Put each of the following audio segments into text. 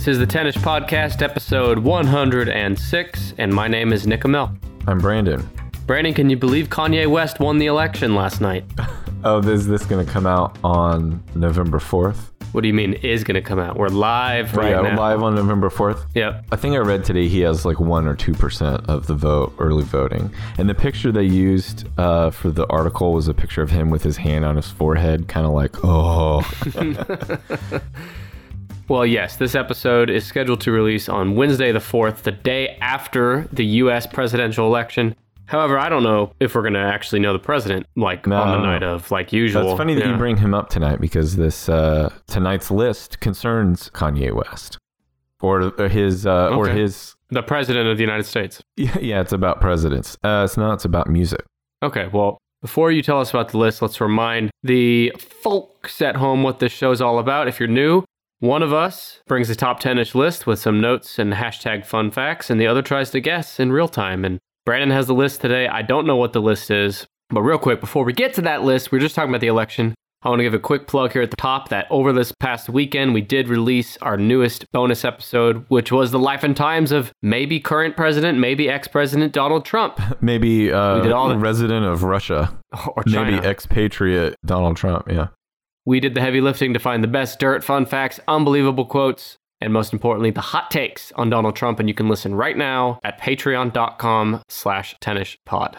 This is the Tennis Podcast, episode 106, and my name is Nick Amel. I'm Brandon. Brandon, can you believe Kanye West won the election last night? Oh, is this going to come out on November 4th? What do you mean is going to come out? We're live right yeah, now. live on November 4th. Yep. I think I read today he has like 1 or 2% of the vote, early voting. And the picture they used uh, for the article was a picture of him with his hand on his forehead, kind of like, oh. Well, yes, this episode is scheduled to release on Wednesday the 4th, the day after the U.S. presidential election. However, I don't know if we're going to actually know the president like No. on the night of, like usual. It's funny that Yeah. you bring him up tonight because this uh, tonight's list concerns Kanye West. Or his, uh, or his, the president of the United States. yeah, yeah, it's about presidents. Uh, it's not, it's about music. Okay, well, before you tell us about the list, let's remind the folks at home what this show is all about. If you're new, one of us brings a top 10 ish list with some notes and hashtag fun facts, and the other tries to guess in real time. And Brandon has the list today. I don't know what the list is, but real quick, before we get to that list, we are just talking about the election. I want to give a quick plug here at the top that over this past weekend, we did release our newest bonus episode, which was the life and times of maybe current president, maybe ex president Donald Trump Maybe uh, We did all the- resident of Russia. or China. Maybe expatriate Donald Trump. Yeah. We did the heavy lifting to find the best dirt, fun facts, unbelievable quotes, and most importantly, the hot takes on Donald Trump. And you can listen right now at patreon.com slash tennispod.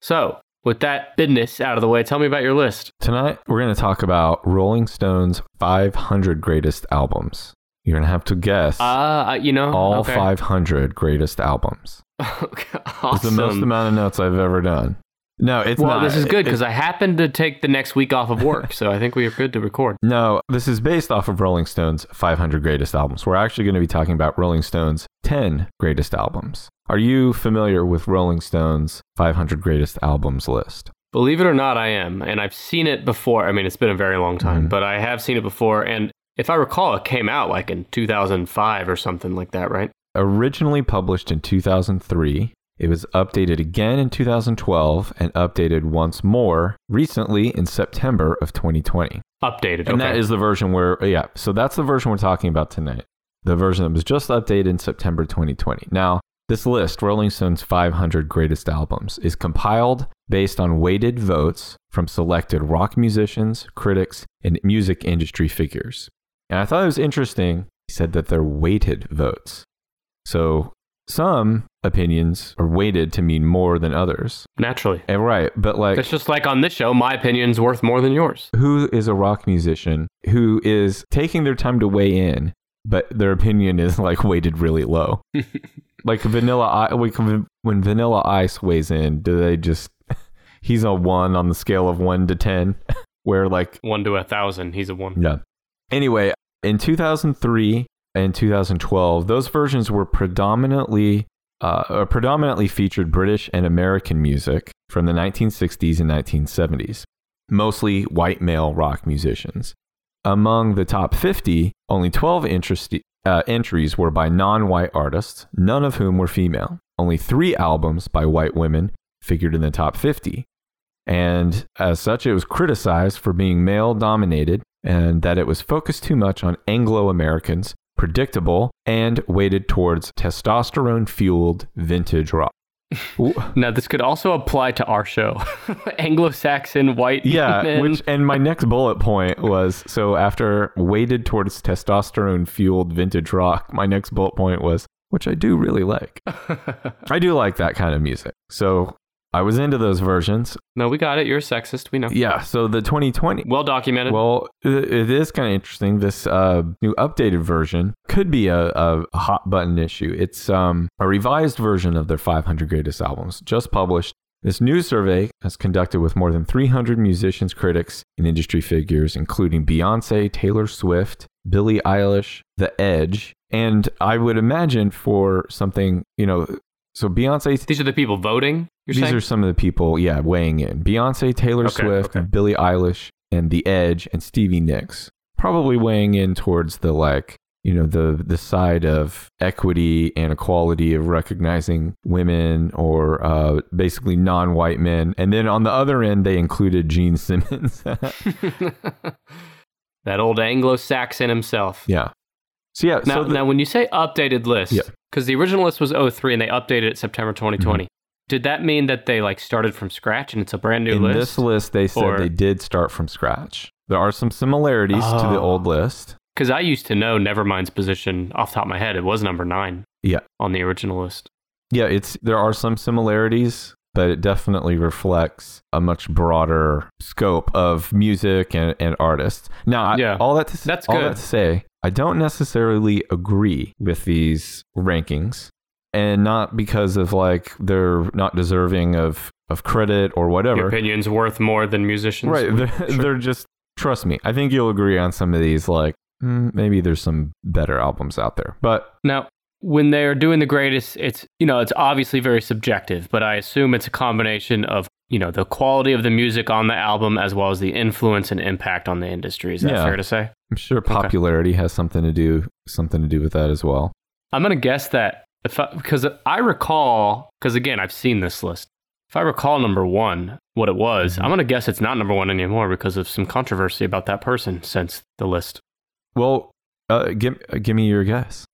So, with that business out of the way, tell me about your list. Tonight, we're going to talk about Rolling Stone's 500 greatest albums. You're going to have to guess Uh, you know, all okay. 500 greatest albums. Okay, It's the most amount of notes I've ever done. No, it's well, not. this is good because I happened to take the next week off of work, so I think we are good to record. No, this is based off of Rolling Stone's 500 greatest albums. We're actually going to be talking about Rolling Stone's 10 greatest albums. Are you familiar with Rolling Stone's 500 greatest albums list? Believe it or not, I am. And I've seen it before. I mean, it's been a very long time, Mhm. but I have seen it before. And if I recall, it came out like in 2005 or something like that, right? Originally published in 2003, it was updated again in 2012 and updated once more recently in September of 2020. Updated. And okay. that is the version where, yeah, so that's the version we're talking about tonight. The version that was just updated in September 2020. Now, this list, Rolling Stone's 500 greatest albums, is compiled based on weighted votes from selected rock musicians, critics, and music industry figures. And I thought it was interesting. He said that they're weighted votes. So some opinions are weighted to mean more than others. Naturally. And right, but like It's just like on this show, my opinion's worth more than yours. who is a rock musician who is taking their time to weigh in, but their opinion is like weighted really low. like Vanilla Ice, when when Vanilla Ice weighs in, do they just he's a one on the scale of one to ten, where like One to a thousand. He's a one. yeah. Anyway, in 2003 and 2012, those versions were predominantly uh, predominantly featured British and American music from the 1960s and 1970s, mostly white male rock musicians. Among the top 50, only 12 interest, uh, entries were by non-white artists, none of whom were female. Only three albums by white women figured in the top 50. And as such, it was criticized for being male dominated and that it was focused too much on Anglo Americans, predictable, and weighted towards testosterone fueled vintage rock. Now, this could also apply to our show Anglo Saxon white yeah, men. which and my next bullet point was so after weighted towards testosterone fueled vintage rock, my next bullet point was which I do really like. I do like that kind of music. So I was into those versions. no, we got it. You're a sexist. We know. Yeah, so the 2020 Well documented. Well, it is kind of interesting. This uh, new updated version could be a, a hot button issue. It's um, a revised version of their 500 greatest albums, just published. This new survey has conducted with more than 300 musicians, critics, and industry figures, including Beyonce, Taylor Swift, Billie Eilish, The Edge, and I would imagine for something, you know, so Beyonce. These are the people voting. These saying? are some of the people, yeah, weighing in. Beyonce, Taylor Okay, Swift, okay. Billie Eilish, and The Edge, and Stevie Nicks. Probably weighing in towards the like, you know, the the side of equity and equality of recognizing women or uh, basically non-white men. And then on the other end, they included Gene Simmons. that old Anglo Saxon himself. yeah. So yeah, Now, so the- now when you say updated list, Yeah. Because the original list was 03 and they updated it September mm-hmm. 2020. Did that mean that they like started from scratch and it's a brand new list? in list? this list they said Or- they did start from scratch. There are some similarities to the Oh. old list. Because I used to know Nevermind's position off the top of my head. It was number nine. Yeah. On the original list. Yeah, it's there are some similarities, but it definitely reflects a much broader scope of music and, and artists. Now, I, all that to, s- that's all good. that to say, I don't necessarily agree with these rankings, and not because of like they're not deserving of of credit or Your whatever. opinion's worth more than musicians. Right? They're, Sure. they're just trust me. I think you'll agree on some of these. Like mm, maybe there's some better albums out there, but Now, when they're doing the greatest, it's you know it's obviously very subjective, but I assume it's a combination of you know the quality of the music on the album as well as the influence and impact on the industry. Is that Yeah. fair to say? I'm sure popularity has something to do something to do with that as well. I'm gonna guess that if I, because I recall because again I've seen this list. If I recall number one, what it was, Mhm. I'm gonna guess it's not number one anymore because of some controversy about that person since the list. Well, uh, give give me your guess.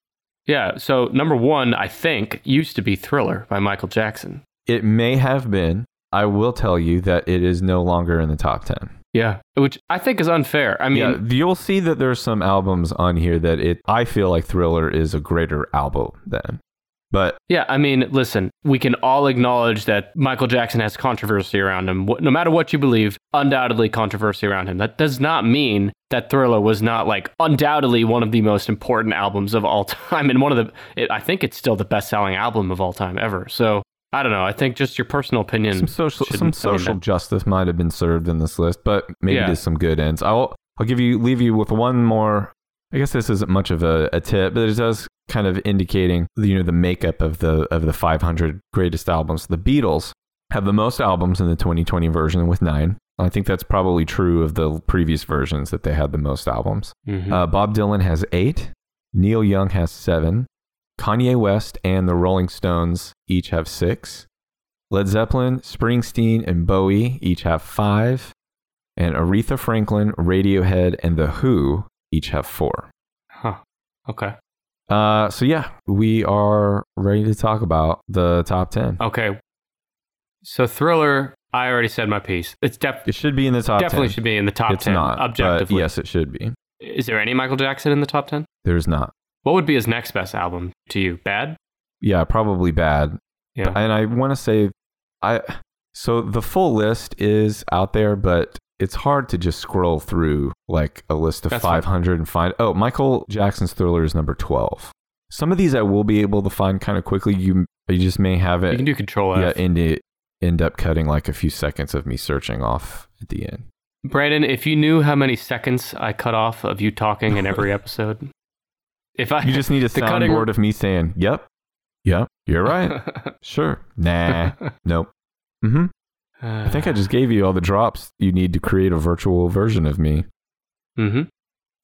Yeah, so number one I think used to be Thriller by Michael Jackson. It may have been. I will tell you that it is no longer in the top ten. Yeah, which I think is unfair. I mean, yeah, you'll see that there's some albums on here that it. I feel like Thriller is a greater album than, but Yeah, I mean, listen, we can all acknowledge that Michael Jackson has controversy around him. No matter what you believe, undoubtedly controversy around him. That does not mean that Thriller was not like undoubtedly one of the most important albums of all time and one of the it, I think it's still the best-selling album of all time ever. So, I don't know. I think just your personal opinion some social some shouldn't- I mean, social justice might have been served in this list, but maybe Yeah. there's some good ends. I'll I'll give you leave you with one more. I guess this isn't much of a, a tip, but it does kind of indicating you know the makeup of the of the 500 greatest albums. The Beatles have the most albums in the 2020 version with nine. I think that's probably true of the previous versions that they had the most albums. Mhm. Uh, Bob Dylan has eight. Neil Young has seven. Kanye West and the Rolling Stones each have six. Led Zeppelin, Springsteen, and Bowie each have five. And Aretha Franklin, Radiohead, and The Who each have four. Huh. Okay. Uh, so, yeah, we are ready to talk about the top 10. Okay. So Thriller, I already said my piece. It's def- It should be in the top definitely 10. should be in the top it's 10 not. But objectively. yes, it should be. Is there any Michael Jackson in the top 10? There's not. What would be his next best album to you? Bad? Yeah, probably bad. Yeah. and I want to say, I so the full list is out there, but it's hard to just scroll through like a list of That's fine. 500 and find. Oh, Michael Jackson's Thriller is number 12. Some of these I will be able to find kind of quickly. You you just may have it. you can do Control yeah, F. end it end up cutting like a few seconds of me searching off at the end. Brandon, if you knew how many seconds I cut off of you talking in every episode, if I You just need a The cutting- soundboard of me saying, "Yep, yep, you're right, sure, nah, nope." Mm-hmm. I think I just gave you all the drops you need to create a virtual version of me. hmm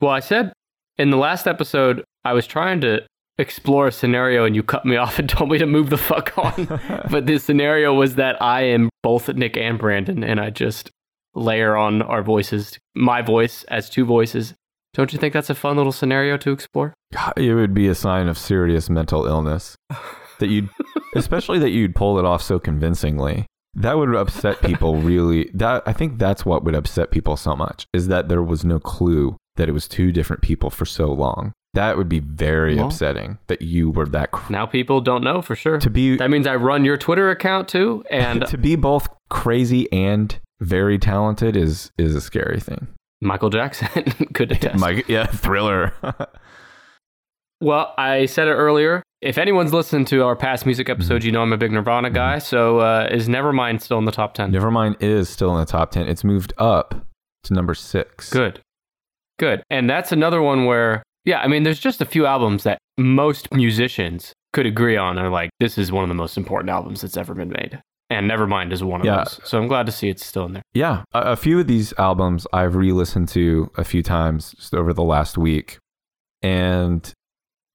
Well, I said in the last episode I was trying to explore a scenario, and you cut me off and told me to move the fuck on. but the scenario was that I am both Nick and Brandon, and I just layer on our voices, my voice as two voices. Don't you think that's a fun little scenario to explore? It would be a sign of serious mental illness that you'd, especially that you'd pull it off so convincingly. That would upset people really. That I think that's what would upset people so much is that there was no clue that it was two different people for so long. That would be very Well- upsetting that you were that cr- Now people don't know for sure. to be That means I run your Twitter account too, and to be both crazy and very talented is is a scary thing. Michael Jackson could attest. Mike, yeah, thriller. Well, I said it earlier. If anyone's listened to our past music episodes, you know I'm a big Nirvana guy. So uh, is Nevermind still in the top 10? Nevermind is still in the top 10. It's moved up to number six. Good. Good. And that's another one where, yeah, I mean, there's just a few albums that most musicians could agree on are like, this is one of the most important albums that's ever been made. And Nevermind is one of Yeah. those. So I'm glad to see it's still in there. Yeah. A, a few of these albums I've re listened to a few times just over the last week. And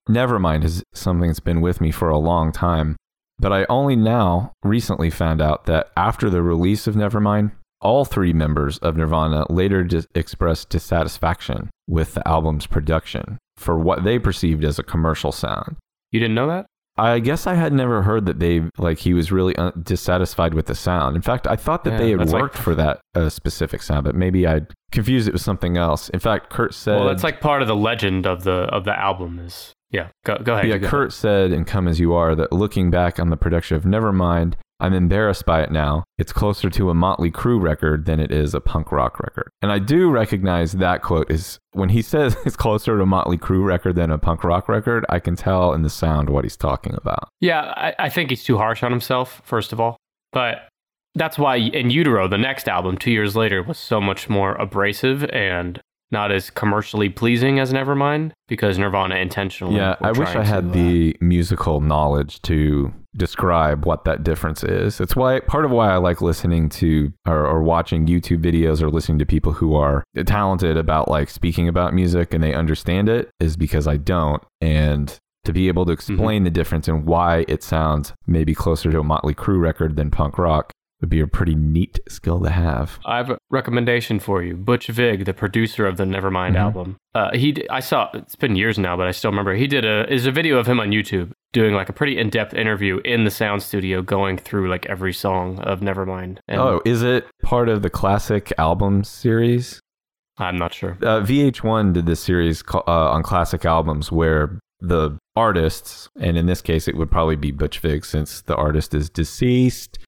Nevermind is something that's been with me for a long time. But I only now recently found out that after the release of Nevermind, all three members of Nirvana later dis- expressed dissatisfaction with the album's production for what they perceived as a commercial sound. You didn't know that? I guess I had never heard that they like he was really un- dissatisfied with the sound. In fact, I thought that Yeah, they had that's like- worked for that uh, specific sound, but maybe I confused it with something else. In fact, Kurt said, well, that's like part of the legend of the of the album. Is yeah. Go go ahead. yeah, go. Kurt said in Come As You Are that looking back on the production of Nevermind, I'm embarrassed by it now. It's closer to a Motley Crue record than it is a punk rock record. And I do recognize that quote is when he says it's closer to a Motley Crue record than a punk rock record, I can tell in the sound what he's talking about. Yeah, I, I think he's too harsh on himself, first of all. But that's why In Utero, the next album, two years later, was so much more abrasive and not as commercially pleasing as Nevermind because Nirvana intentionally. Yeah, I wish I had to, uh, the musical knowledge to describe what that difference is. It's why part of why I like listening to or, or watching YouTube videos or listening to people who are talented about like speaking about music and they understand it is because I don't. And to be able to Mm-hmm. explain the difference and why it sounds maybe closer to a Motley Crue record than punk rock would be a pretty neat skill to have. I have a recommendation for you. Butch Vig, the producer of the Nevermind Mhm. album. Uh, he, d- I saw it's been years now, but I still remember he did a is a video of him on YouTube doing like a pretty in depth interview in the sound studio, going through like every song of Nevermind. And oh, is it part of the classic album series? I'm not sure. uh, VH1 did this series uh, on classic albums where the artists, and in this case, it would probably be Butch Vig since the artist is deceased,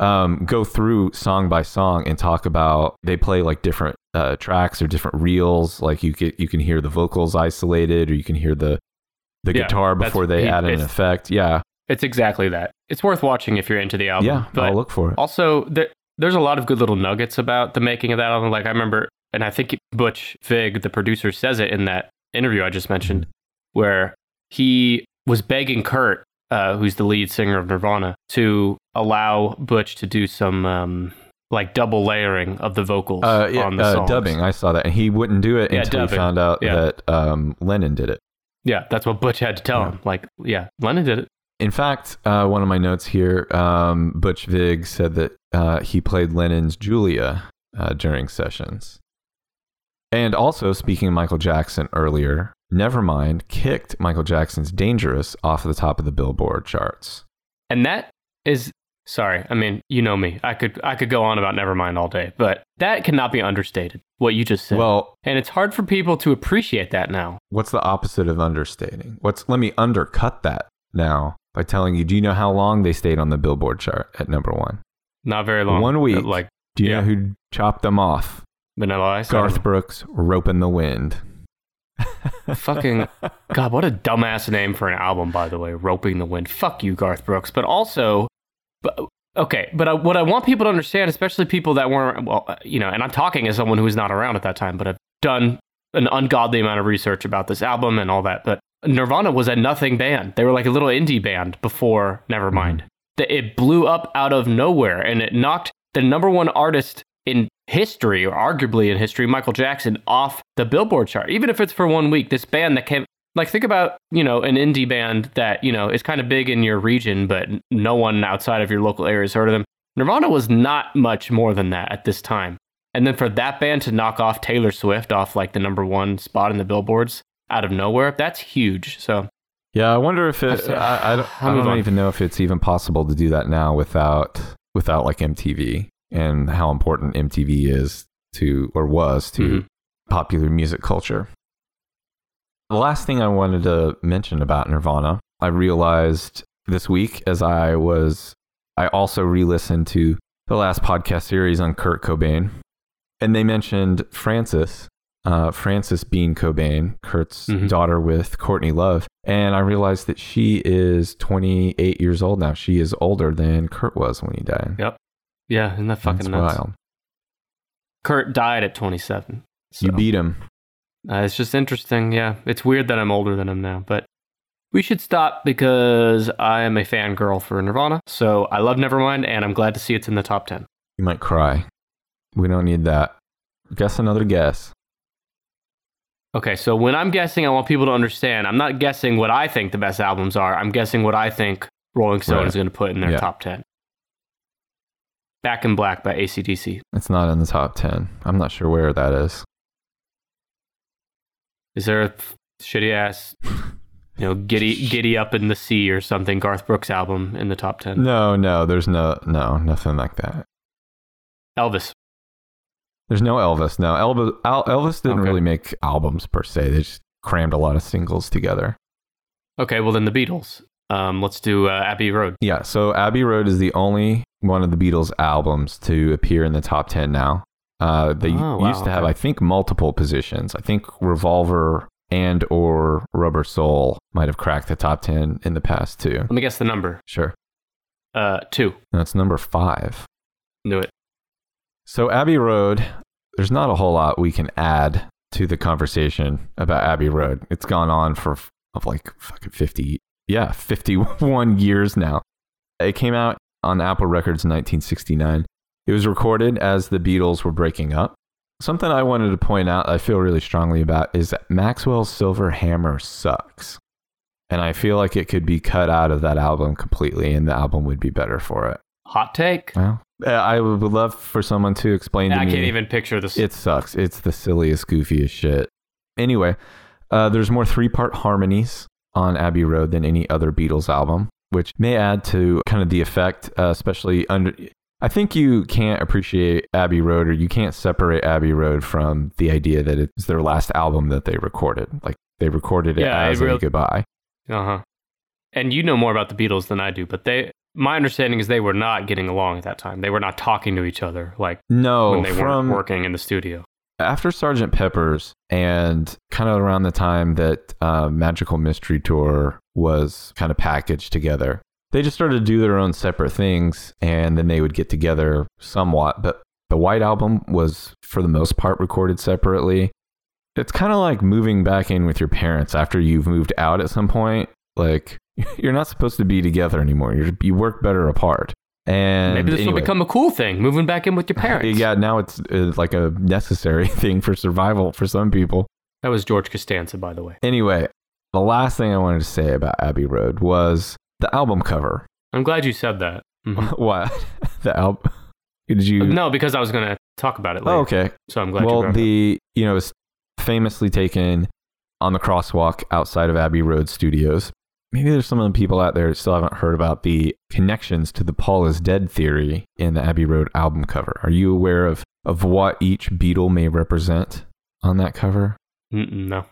um, go through song by song and talk about. They play like different uh, tracks or different reels. Like you get, you can hear the vocals isolated, or you can hear the the Yeah, guitar before they he- add an effect. Yeah, It's exactly that. It's worth watching if you're into the album. yeah. but I'll look for it. Also, there, there's a lot of good little nuggets about the making of that album. Like I remember, and I think Butch Vig, the producer, says it in that interview I just mentioned, where he was begging Kurt, uh, who's the lead singer of Nirvana, to allow Butch to do some um, like double layering of the vocals Uh, yeah, on the uh, dubbing. I saw that, and he wouldn't do it Yeah, until he found out Yeah. that um, Lennon did it. Yeah, that's what Butch had to tell him. Like, yeah, Lennon did it. In fact, uh, one of my notes here, um, Butch Vig said that uh, he played Lennon's Julia uh, during sessions. And also, speaking of Michael Jackson earlier, Nevermind kicked Michael Jackson's Dangerous off the top of the Billboard charts. And that is sorry. I mean, you know me. I could I could go on about Nevermind all day, but that cannot be understated. What you just said. Well, and it's hard for people to appreciate that now. what's the opposite of understating? What's let me undercut that now by telling you, do you know how long they stayed on the Billboard chart at number one? Not very long. One week. Like Do you Yeah. know who chopped them off? Vanilla Ice. Garth Brooks, Ropin' the Wind. Fucking God, what a dumbass name for an album, by the way. Roping the Wind. Fuck you, Garth Brooks. But also, but okay. But I, what I want people to understand, especially people that weren't, well, uh, you know, and I'm talking as someone who was not around at that time, but I've done an ungodly amount of research about this album and all that. But Nirvana was a nothing band. They were like a little indie band before Nevermind. That It blew up out of nowhere and it knocked the number one artist in history, or arguably in history, Michael Jackson, off the Billboard chart. Even if it's for one week, this band that came, like, think about, you know, an indie band that, you know, is kind of big in your region, but no one outside of your local area has heard of them. Nirvana was not much more than that at this time. And then for that band to knock off Taylor Swift off like the number one spot in the billboards out of nowhere, that's huge. So Yeah, I wonder if it. I'll- I, I don't, I don't even know if it's even possible to do that now without without like MTV and how important MTV is to or was to Mhm. popular music culture. The last thing I wanted to mention about Nirvana, I realized this week as I was, I also re-listened to the last podcast series on Kurt Cobain, and they mentioned Frances, uh, Frances Bean Cobain, Kurt's Mhm. daughter with Courtney Love, and I realized that she is 28 years old now. She is older than Kurt was when he died. Yeah, isn't that fucking That's nuts? wild. Kurt died at 27. So. You beat him. Uh, it's just interesting. Yeah, it's weird that I'm older than him now, but we should stop because I am a fangirl for Nirvana. So I love Nevermind, and I'm glad to see it's in the top 10. You might cry. We don't need that. Guess another guess. Okay, so when I'm guessing, I want people to understand I'm not guessing what I think the best albums are. I'm guessing what I think Rolling Stone Right. is going to put in their Yeah. top 10. Back in Black by ACDC. It's not in the top 10. I'm not sure where that is. Is there a shitty ass, you know, giddy giddy up in the sea or something? Garth Brooks album in the top ten. No, no, there's no, no, nothing like that. Elvis. There's no Elvis. No, Elvis, Al, Elvis didn't Okay. really make albums per se. They just crammed a lot of singles together. Okay, well then the Beatles. Um, let's do uh, Abbey Road. Yeah, so Abbey Road is the only one of the Beatles albums to appear in the top 10 now. Uh, they Oh, wow, used to have, okay. I think, multiple positions. I think Revolver and or Rubber Soul might have cracked the top 10 in the past too. Let me guess the number. Sure. Uh, two. That's number five. Knew it. So Abbey Road, there's not a whole lot we can add to the conversation about Abbey Road. It's gone on for of like fucking 50, yeah, 51 years now. It came out on Apple Records in 1969. It was recorded as the Beatles were breaking up. Something I wanted to point out I feel really strongly about is that Maxwell's Silver Hammer sucks. And I feel like it could be cut out of that album completely and the album would be better for it. Hot take. Well, I would love for someone to explain to I me. I can't even picture this. It sucks. It's the silliest, goofiest shit. Anyway, uh, there's more three part harmonies on Abbey Road than any other Beatles album, which may add to kind of the effect, uh, especially under. I think you can't appreciate Abbey Road or you can't separate Abbey Road from the idea that it's their last album that they recorded. Like they recorded it Yeah, as real- a goodbye. Uh huh. And you know more about the Beatles than I do, but they. My understanding is they were not getting along at that time. They were not talking to each other like No, when they from weren't working in the studio. After Sergeant Pepper's and kind of around the time that uh, Magical Mystery Tour was kind of packaged together, they just started to do their own separate things and then they would get together somewhat. But the White Album was, for the most part, recorded separately. It's kind of like moving back in with your parents after you've moved out at some point. Like, you're not supposed to be together anymore. You're, you work better apart. And Maybe this will become a cool thing, moving back in with your parents. Yeah, now it's uh, like a necessary thing for survival for some people. That was George Costanza, by the way. Anyway, the last thing I wanted to say about Abbey Road was the album cover. I'm glad you said that. Mhm. what? the album? Did you? No, because I was going to talk about it later. Oh, okay. So I'm glad you Well, brought it up. the you know it's famously taken on the crosswalk outside of Abbey Road Studios. Maybe there's some of the people out there that still haven't heard about the connections to the Paul is dead theory in the Abbey Road album cover. Are you aware of of what each Beatle may represent on that cover? Mm-mm, no.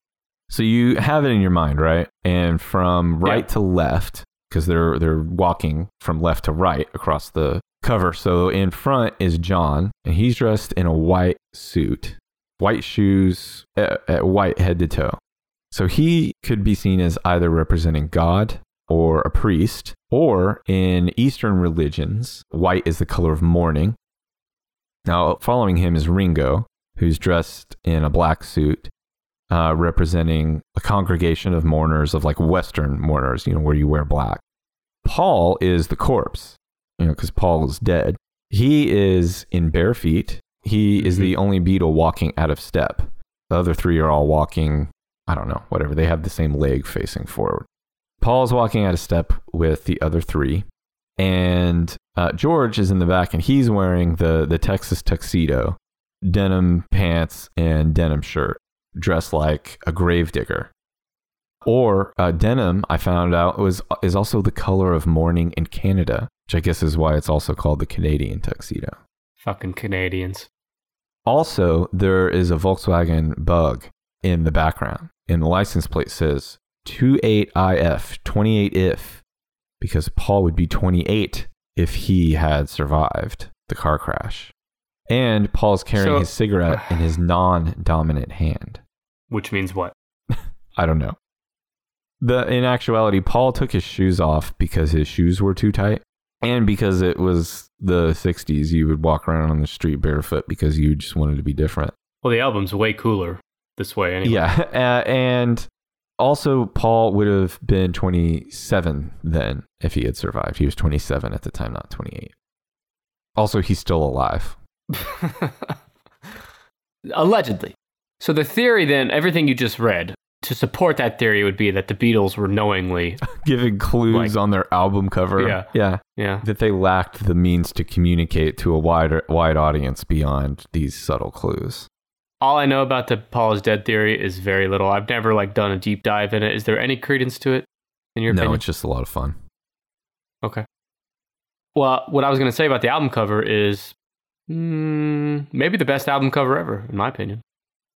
So you have it in your mind, right? And from right Yeah. to left, because they're they're walking from left to right across the cover. So in front is John, and he's dressed in a white suit, white shoes, uh, uh, white head to toe. So he could be seen as either representing God or a priest, or in Eastern religions, white is the color of mourning. Now, following him is Ringo, who's dressed in a black suit uh, representing a congregation of mourners, of like Western mourners, you know, where you wear black. Paul is the corpse, you know, because Paul is dead. He is in bare feet. He is Mhm. the only Beatle walking out of step. The other three are all walking, I don't know, whatever. They have the same leg facing forward. Paul's walking out of step with the other three. And uh, George is in the back and he's wearing the, the Texas tuxedo, denim pants, and denim shirt dressed like a gravedigger. Or uh, denim, I found out, was is also the color of mourning in Canada, which I guess is why it's also called the Canadian tuxedo. Fucking Canadians. Also, there is a Volkswagen Bug in the background, and the license plate says 28IF, 28 if, because Paul would be 28 if he had survived the car crash. And Paul's carrying So- his cigarette in his non dominant hand. Which means what? I don't know. The in actuality, Paul took his shoes off because his shoes were too tight, and because it was the '60s. You would walk around on the street barefoot because you just wanted to be different. Well, the album's way cooler this way anyway. Yeah, uh, and also Paul would have been 27 then if he had survived. He was 27 at the time, not 28. Also, he's still alive. Allegedly. So the theory then, everything you just read to support that theory would be that the Beatles were knowingly, Giving clues Like- on their album cover. Yeah. Yeah. yeah, That they lacked the means to communicate to a wider wide audience beyond these subtle clues. All I know about the Paul is dead theory is very little. I've never like done a deep dive in it. Is there any credence to it in your no, opinion? it's just a lot of fun. Okay. Well, what I was going to say about the album cover is mm, maybe the best album cover ever, in my opinion.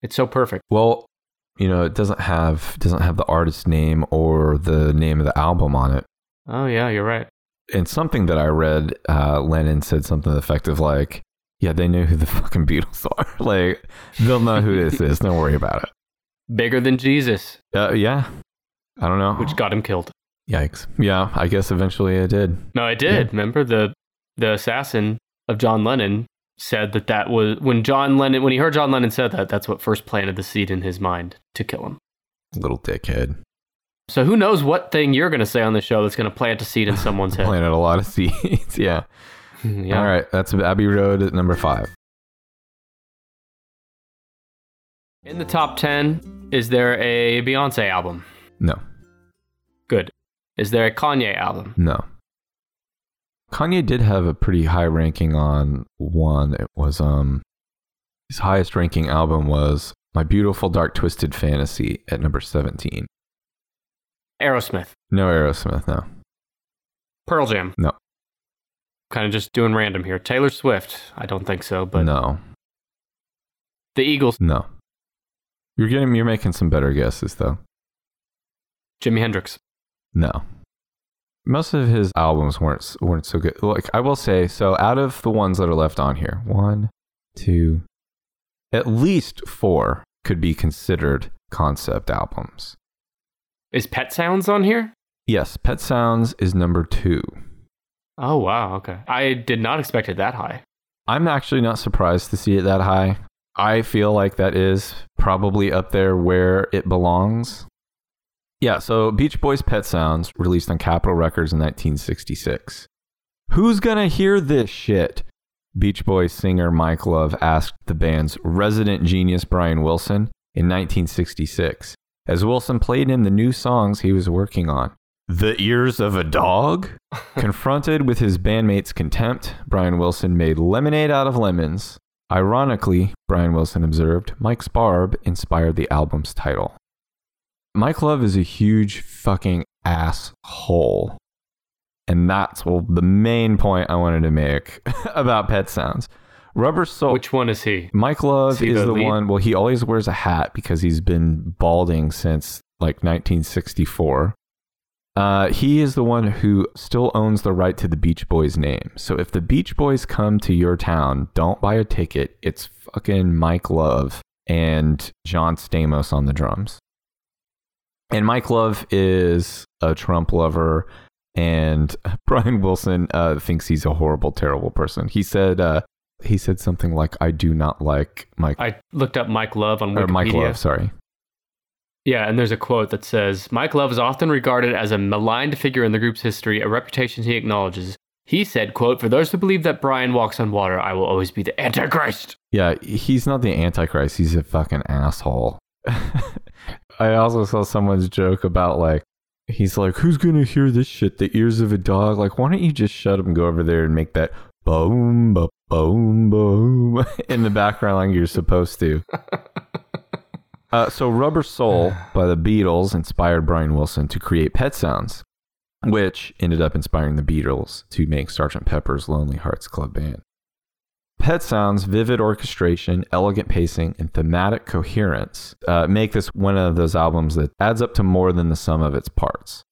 It's so perfect. Well, you know, it doesn't have doesn't have the artist name or the name of the album on it. Oh yeah, you're right. And something that I read, uh, Lennon said something to the effect of like, "Yeah, they know who the fucking Beatles are. like, they'll know who this is. Don't worry about it." Bigger than Jesus, Uh, yeah, I don't know. which got him killed. Yikes. Yeah, I guess eventually it did. No, it did. Remember the the assassin of John Lennon said that that was when John Lennon when he heard John Lennon said that that's what first planted the seed in his mind to kill him. Little dickhead. So who knows what thing you're going to say on the show that's going to plant a seed in someone's head? Planted a lot of seeds. yeah. yeah. All right, that's Abbey Road at number five. In the top 10, is there a Beyonce album? No, Good. Is there a Kanye album? no. Kanye did have a pretty high ranking on one. It was um his highest ranking album was My Beautiful Dark Twisted Fantasy at number 17. Aerosmith. No Aerosmith, no. Pearl Jam. No. Kind of just doing random here. Taylor Swift. I don't think so, but no. the Eagles. No. You're getting you're making some better guesses though. Jimi Hendrix. No. Most of his albums weren't weren't so good. Like I will say, so out of the ones that are left on here, one, two, at least four could be considered concept albums. Is Pet Sounds on here? Yes, Pet Sounds is number two. Oh, wow. Okay. I did not expect it that high. I'm actually not surprised to see it that high. I feel like that is probably up there where it belongs. Yeah, so Beach Boys Pet Sounds released on Capitol Records in 1966. Who's gonna hear this shit? Beach Boys singer Mike Love asked the band's resident genius Brian Wilson in 1966 as Wilson played him the new songs he was working on. The Ears of a Dog? Confronted with his bandmates' contempt, Brian Wilson made lemonade out of lemons. Ironically, Brian Wilson observed, Mike's Barb inspired the album's title. Mike Love is a huge fucking asshole. And that's well, the main point I wanted to make about Pet Sounds. Rubber Soul. Which one is he? Mike Love Is is the the lead? one. Well, he always wears a hat because he's been balding since like 1964. Uh, he is the one who still owns the right to the Beach Boys name. So if the Beach Boys come to your town, don't buy a ticket. It's fucking Mike Love and John Stamos on the drums. And Mike Love is a Trump lover, and Brian Wilson uh, thinks he's a horrible, terrible person. He said uh, he said something like, "I do not like Mike I looked up Mike Love on or Wikipedia. Mike Love." Sorry. Yeah, and there's a quote that says Mike Love is often regarded as a maligned figure in the group's history, a reputation he acknowledges. He said, quote, For those who believe that Brian walks on water, I will always be the Antichrist. Yeah, he's not the Antichrist. He's a fucking asshole. I also saw someone's joke about like, he's like, who's gonna hear this shit? The ears of a dog. Like, why don't you just shut up and go over there and make that boom, ba, boom, boom in the background like you're supposed to? Uh, so, Rubber Soul by the Beatles inspired Brian Wilson to create Pet Sounds, which ended up inspiring the Beatles to make Sgt. Pepper's Lonely Hearts Club Band. Pet Sounds' vivid orchestration, elegant pacing, and thematic coherence uh, make this one of those albums that adds up to more than the sum of its parts.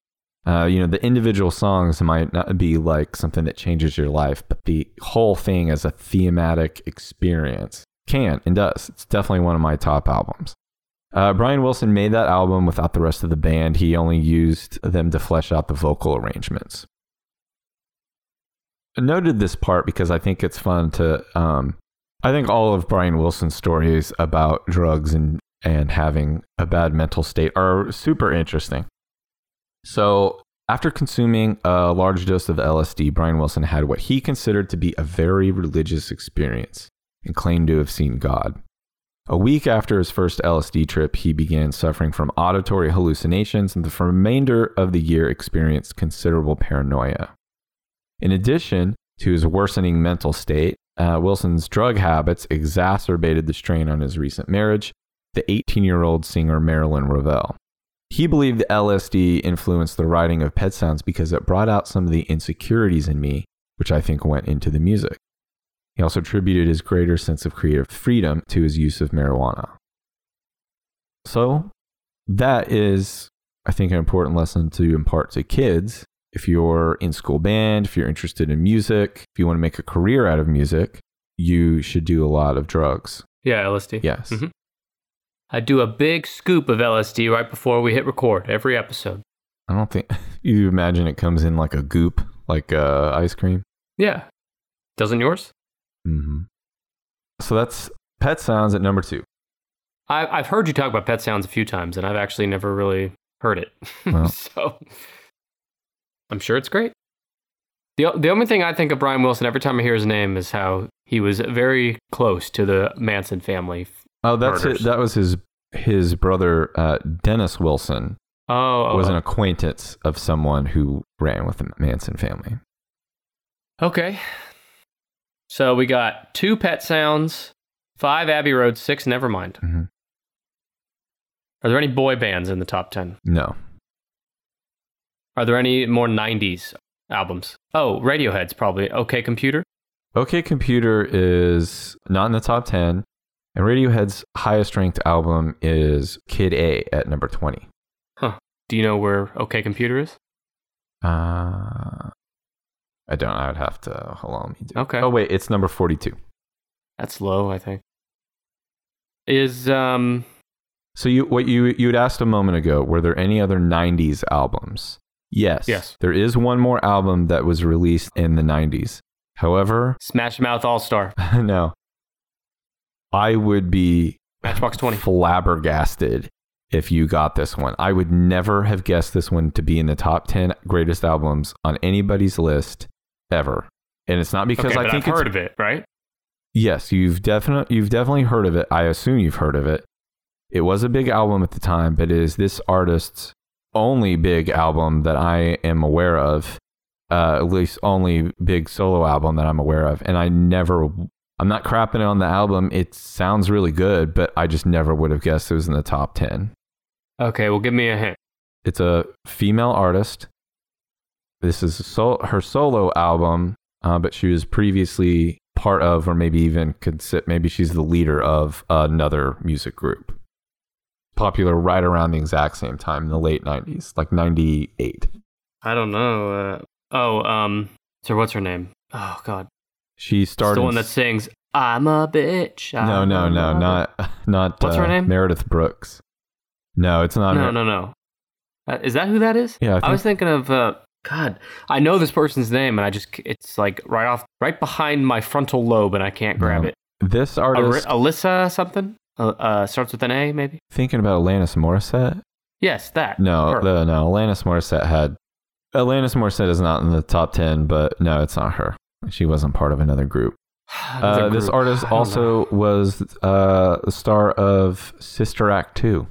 Uh, you know, the individual songs might not be like something that changes your life, but the whole thing as a thematic experience can and does. It's definitely one of my top albums. Uh, Brian Wilson made that album without the rest of the band. He only used them to flesh out the vocal arrangements. I noted this part because I think it's fun to. Um, I think all of Brian Wilson's stories about drugs and, and having a bad mental state are super interesting. So, after consuming a large dose of LSD, Brian Wilson had what he considered to be a very religious experience and claimed to have seen God. A week after his first LSD trip, he began suffering from auditory hallucinations and the remainder of the year experienced considerable paranoia. In addition to his worsening mental state, uh, Wilson's drug habits exacerbated the strain on his recent marriage, the 18 year old singer Marilyn Rovell. He believed LSD influenced the writing of Pet Sounds because it brought out some of the insecurities in me, which I think went into the music. He also attributed his greater sense of creative freedom to his use of marijuana. So, that is, I think, an important lesson to impart to kids. If you're in school band, if you're interested in music, if you want to make a career out of music, you should do a lot of drugs. Yeah, LSD. Yes. Mhm. I do a big scoop of LSD right before we hit record every episode. I don't think you imagine it comes in like a goop, like uh, ice cream. Yeah. Doesn't yours? Hmm So that's Pet Sounds at number two. I, I've heard you talk about pet sounds a few times, and I've actually never really heard it. So I'm sure it's great. The, the only thing I think of Brian Wilson every time I hear his name is how he was very close to the Manson family. Oh, that's it. That was his his brother uh, Dennis Wilson Oh, was oh, an acquaintance of someone who ran with the Manson family. okay. So we got two pet sounds, five Abbey Road, six Nevermind. Mhm. Are there any boy bands in the top 10? No, Are there any more 90s albums? Oh, Radiohead's probably OK Computer. OK Computer is not in the top ten, and Radiohead's highest ranked album is Kid A at number twenty. Huh. Do you know where OK Computer is? Uh, I don't. I would have to hold on. Me do. Okay. Oh wait, it's number forty-two. That's low, I think. Is um So you what you you had asked a moment ago, were there any other 90s albums? Yes. Yes. There is one more album that was released in the 90s. However, Smash Mouth All Star, no. I would be Matchbox 20. flabbergasted if you got this one. I would never have guessed this one to be in the top 10 greatest albums on anybody's list ever. And it's not because okay, I think I've it's heard of it, right? Yes, you've definitely you've definitely heard of it. I assume you've heard of it. It was a big album at the time, but it is this artist's only big album that I am aware of. Uh, at least only big solo album that I'm aware of, and I never. I'm not crapping on the album. It sounds really good, but I just never would have guessed it was in the top ten. Okay, well, give me a hint. It's a female artist. This is a sol- her solo album, uh, but she was previously part of, or maybe even could sit, maybe she's the leader of another music group. Popular right around the exact same time in the late 90s, like 98. I don't know. Uh, oh, um, so what's her name? Oh, God. She It's started. the one that sings, I'm a bitch. no, I'm no, a no, not not. What's her uh, name? Meredith Brooks. No, it's not. No, Mer- no, no. Uh, is that who that is? Yeah, I I, was thinking of, uh, God, I know this person's name, and I just, it's like right off, right behind my frontal lobe, and I can't grab No. it. This artist. Alyssa something? Uh, uh, starts with an A, maybe? thinking about Alanis Morissette. Yes, that. No, the, no. Alanis Morissette had. Alanis Morissette is not in the top ten, but no, it's not her. She wasn't part of another group. Another Uh, this artist don't know. also was uh, the star of Sister Act 2.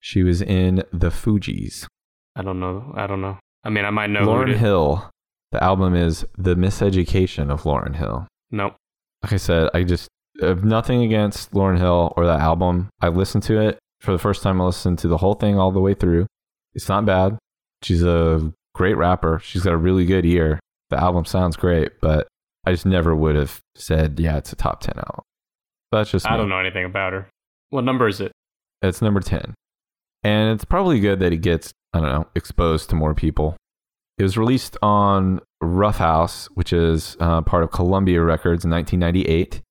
She was in The Fugees. I don't know. I don't know. I mean, I might know. Lauryn. Hill. The album is The Miseducation of Lauryn Hill. Nope. Like I said, I just have nothing against Lauryn Hill or that album. I listened to it for the first time. I listened to the whole thing all the way through. It's not bad. She's a great rapper. She's got a really good ear. The album sounds great, but I just never would have said, yeah, it's a top 10 album. That's just I me. don't know anything about her. What number is it? It's number 10. And it's probably good that it gets, I don't know, exposed to more people. It was released on Ruffhouse, which is uh, part of Columbia Records in 1998.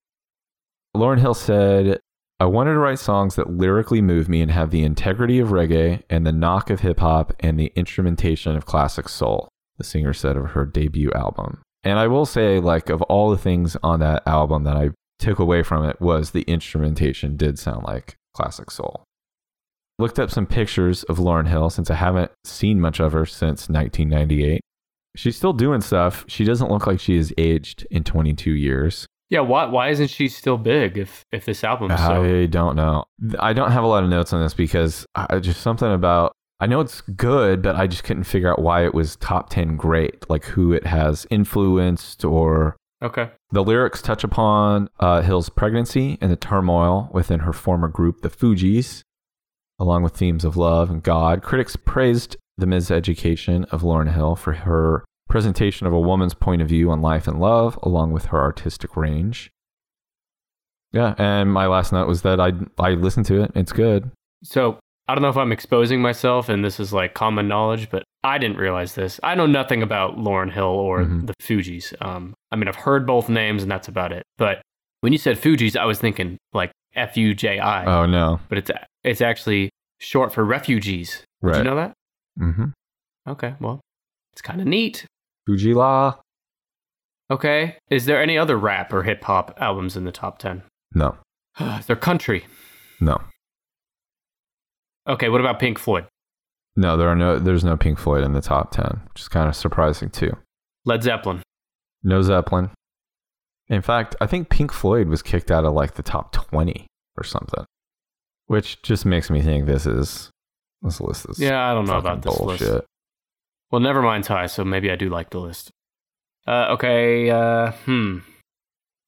Lauryn Hill said, I wanted to write songs that lyrically move me and have the integrity of reggae and the knock of hip hop and the instrumentation of classic soul, the singer said of her debut album. And I will say, like, of all the things on that album that I took away from it was the instrumentation did sound like classic soul. Looked up some pictures of Lauryn Hill since I haven't seen much of her since 1998. She's still doing stuff. She doesn't look like she has aged in 22 years. Yeah, why why isn't she still big if if this album? so I don't know. I don't have a lot of notes on this because I just something about. I know it's good, but I just couldn't figure out why it was top ten great. Like who it has influenced, or Okay. the lyrics touch upon uh, Hill's pregnancy and the turmoil within her former group, the Fugees, along with themes of love and God. Critics praised the miseducation of Lauryn Hill for her presentation of a woman's point of view on life and love, along with her artistic range. Yeah, and my last note was that I I listened to it. It's good. So I don't know if I'm exposing myself and this is like common knowledge, but I didn't realize this. I know nothing about Lauryn Hill or Mhm. the Fugees. Um, I mean, I've heard both names and that's about it. But when you said Fugees, I was thinking like F U J I, Oh no, but it's it's actually short for refugees. Did right? you know that? mm-hmm. Okay, well, it's kind of neat. Fujila. Okay, is there any other rap or hip hop albums in the top ten? No, is there country? no, Okay, what about Pink Floyd? no. There are no. There's no Pink Floyd in the top ten, which is kind of surprising too. Led Zeppelin. No Zeppelin. In fact, I think Pink Floyd was kicked out of like the top 20 or something, which just makes me think this is this list is Yeah, I don't know about this bullshit. list. Well, never mind Ty, so maybe I do like the list. Uh, okay, uh, hmm.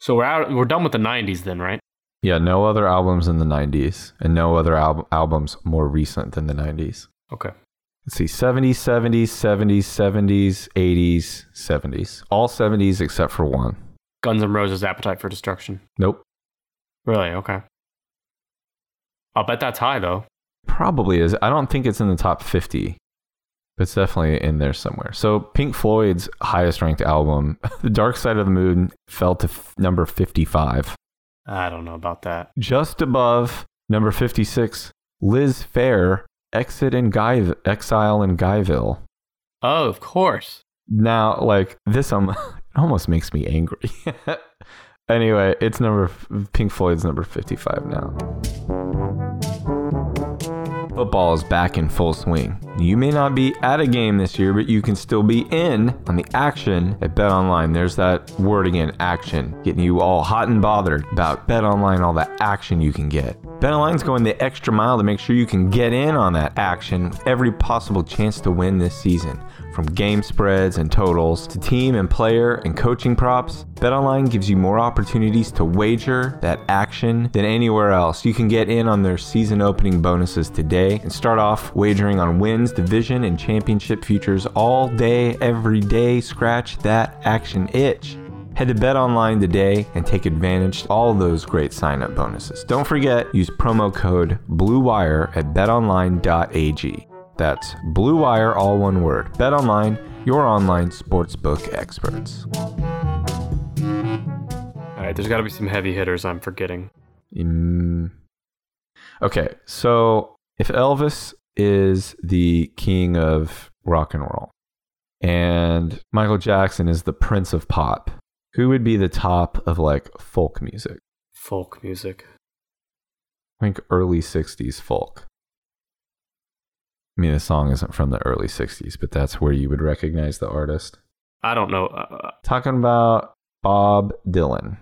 So we're out. We're done with the '90s then, right? Yeah, no other albums in the 90s and no other al- albums more recent than the 90s. Okay. Let's see, 70s, 70s, 70s, 70s, 80s, 70s. All 70s except for one. Guns N' Roses' "Appetite for Destruction." Nope. Really? Okay. I'll bet that's high though. Probably is. I don't think it's in the top 50, but it's definitely in there somewhere. So Pink Floyd's highest ranked album, The Dark Side of the Moon, fell to f- number 55. I don't know about that. Just above number 56, Liz Phair, Exit in Guy- Exile in Guyville. Oh, of course. Now, like this, um, it almost makes me angry. anyway, it's number Pink Floyd's number 55 now. Football is back in full swing. You may not be at a game this year, but you can still be in on the action at Bet Online. There's that word again, action, getting you all hot and bothered about Bet Online, all that action you can get. Bet Online's going the extra mile to make sure you can get in on that action with every possible chance to win this season. From game spreads and totals to team and player and coaching props, BetOnline gives you more opportunities to wager that action than anywhere else. You can get in on their season opening bonuses today and start off wagering on wins, division, and championship futures all day, every day. Scratch that action itch. Head to BetOnline today and take advantage of all those great sign-up bonuses. Don't forget, use promo code BLUEWIRE at betonline.ag. That's Blue Wire, all one word. BetOnline, your online sportsbook experts. All right, there's got to be some heavy hitters I'm forgetting. Mm. Okay, so if Elvis is the king of rock and roll and Michael Jackson is the prince of pop, who would be the top of like folk music? Folk music. I think early 60s folk. I mean, the song isn't from the early 60s, but that's where you would recognize the artist. I don't know. Uh, Talking about Bob Dylan.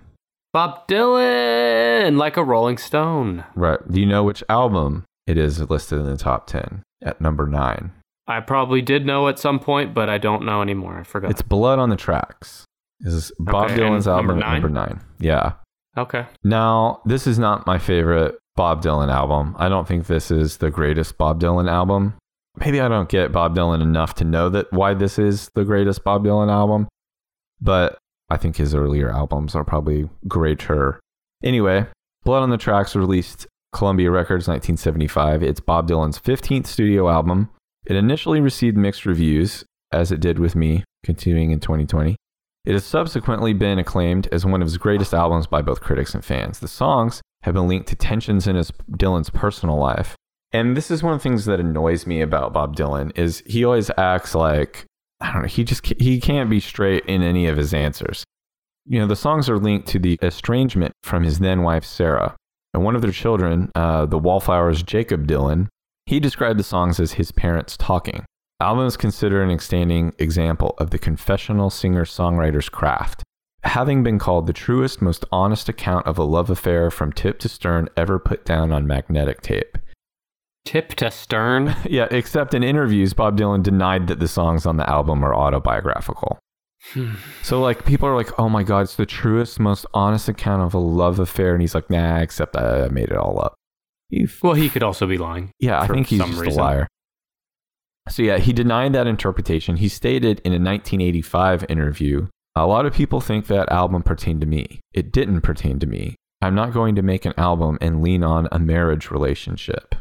Bob Dylan, like a Rolling Stone. Right. Do you know which album it is listed in the top 10 at number nine? I probably did know at some point, but I don't know anymore. I forgot. It's Blood on the Tracks. This is Bob Okay, Dylan's album number at number nine. Yeah. okay. Now, this is not my favorite Bob Dylan album. I don't think this is the greatest Bob Dylan album. Maybe I don't get Bob Dylan enough to know that why this is the greatest Bob Dylan album, but I think his earlier albums are probably greater. Anyway, Blood on the Tracks released Columbia Records 1975. It's Bob Dylan's 15th studio album. It initially received mixed reviews, as it did with me, continuing in 2020. It has subsequently been acclaimed as one of his greatest albums by both critics and fans. The songs have been linked to tensions in his Dylan's personal life. And this is one of the things that annoys me about Bob Dylan is he always acts like I don't know, he just he can't be straight in any of his answers. You know, the songs are linked to the estrangement from his then wife Sarah. And one of their children, uh, the Wallflowers Jakob Dylan, he described the songs as his parents talking. The album is considered an outstanding example of the confessional singer-songwriter's craft. having been called the truest, most honest account of a love affair from tip to stern ever put down on magnetic tape. Tip to stern. Yeah, except in interviews, Bob Dylan denied that the songs on the album are autobiographical. Hmm. So, like, people are like, oh my God, it's the truest, most honest account of a love affair. And he's like, nah, except I made it all up. You f- well, he could also be lying. yeah, I think he's just reason. a liar. So, yeah, he denied that interpretation. He stated in a 1985 interview a lot of people think that album pertained to me. It didn't pertain to me. I'm not going to make an album and lean on a marriage relationship.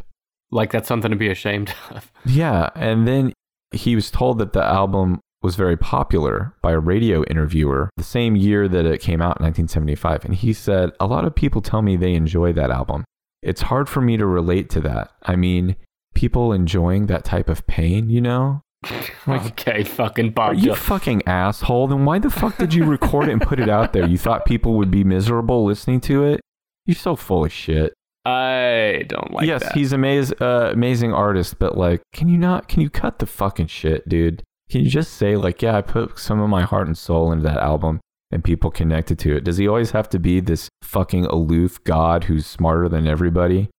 Like that's something to be ashamed of. Yeah, and then he was told that the album was very popular by a radio interviewer the same year that it came out in 1975 and he said a lot of people tell me they enjoy that album. It's hard for me to relate to that. I mean, people enjoying that type of pain, you know? okay, fucking Are you fucking asshole? Then why the fuck did you record it and put it out there? You thought people would be miserable listening to it? You're so full of shit. I don't like yes, that. he's amaz- uh, amazing artist, but like, can you not? Can you cut the fucking shit, dude? Can you just say like, yeah, I put some of my heart and soul into that album, and people connected to it? Does he always have to be this fucking aloof god who's smarter than everybody?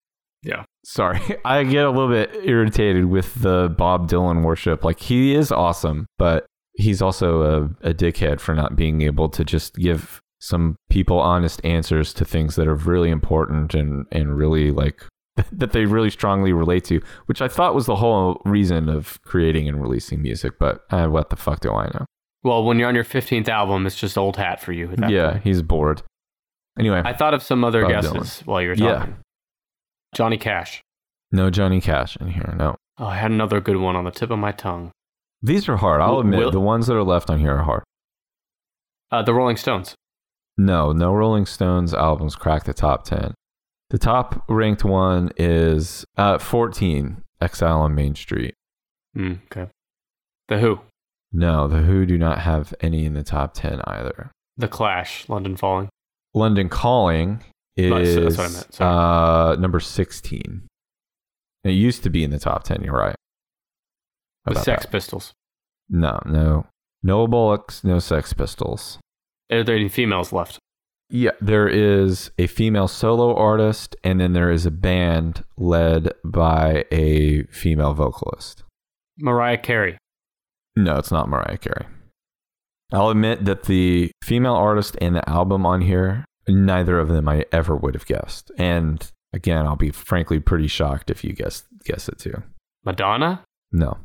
Yeah. Sorry, I get a little bit irritated with the Bob Dylan worship. Like, he is awesome, but he's also a, a dickhead for not being able to just give some people honest answers to things that are really important and, and really like that they really strongly relate to, which I thought was the whole reason of creating and releasing music. But uh, what the fuck do I know? well, when you're on your 15th album, it's just old hat for you. Yeah, point. he's bored. Anyway, I thought of some other Bob guesses while you were Yeah. talking. Johnny Cash. no Johnny Cash in here. No. Oh, I had another good one on the tip of my tongue. These are hard. I'll admit will- the ones that are left on here are hard. Uh, the Rolling Stones. No, no Rolling Stones albums crack the top 10. The top ranked one is uh, 14, Exile on Main Street. Mm, okay. The Who. No, The Who do not have any in the top 10 either. The Clash. London Falling. London Calling is that's what I meant, sorry. uh, number 16. It used to be in the top 10, you're right. How The Sex that? Pistols. No, no. No Bullocks, no Sex Pistols. Are there any females left? Yeah, there is a female solo artist, and then there is a band led by a female vocalist. Mariah Carey. No, it's not Mariah Carey. I'll admit that the female artist and the album on here, neither of them I ever would have guessed. And again, I'll be frankly pretty shocked if you guess guess it too. Madonna. No.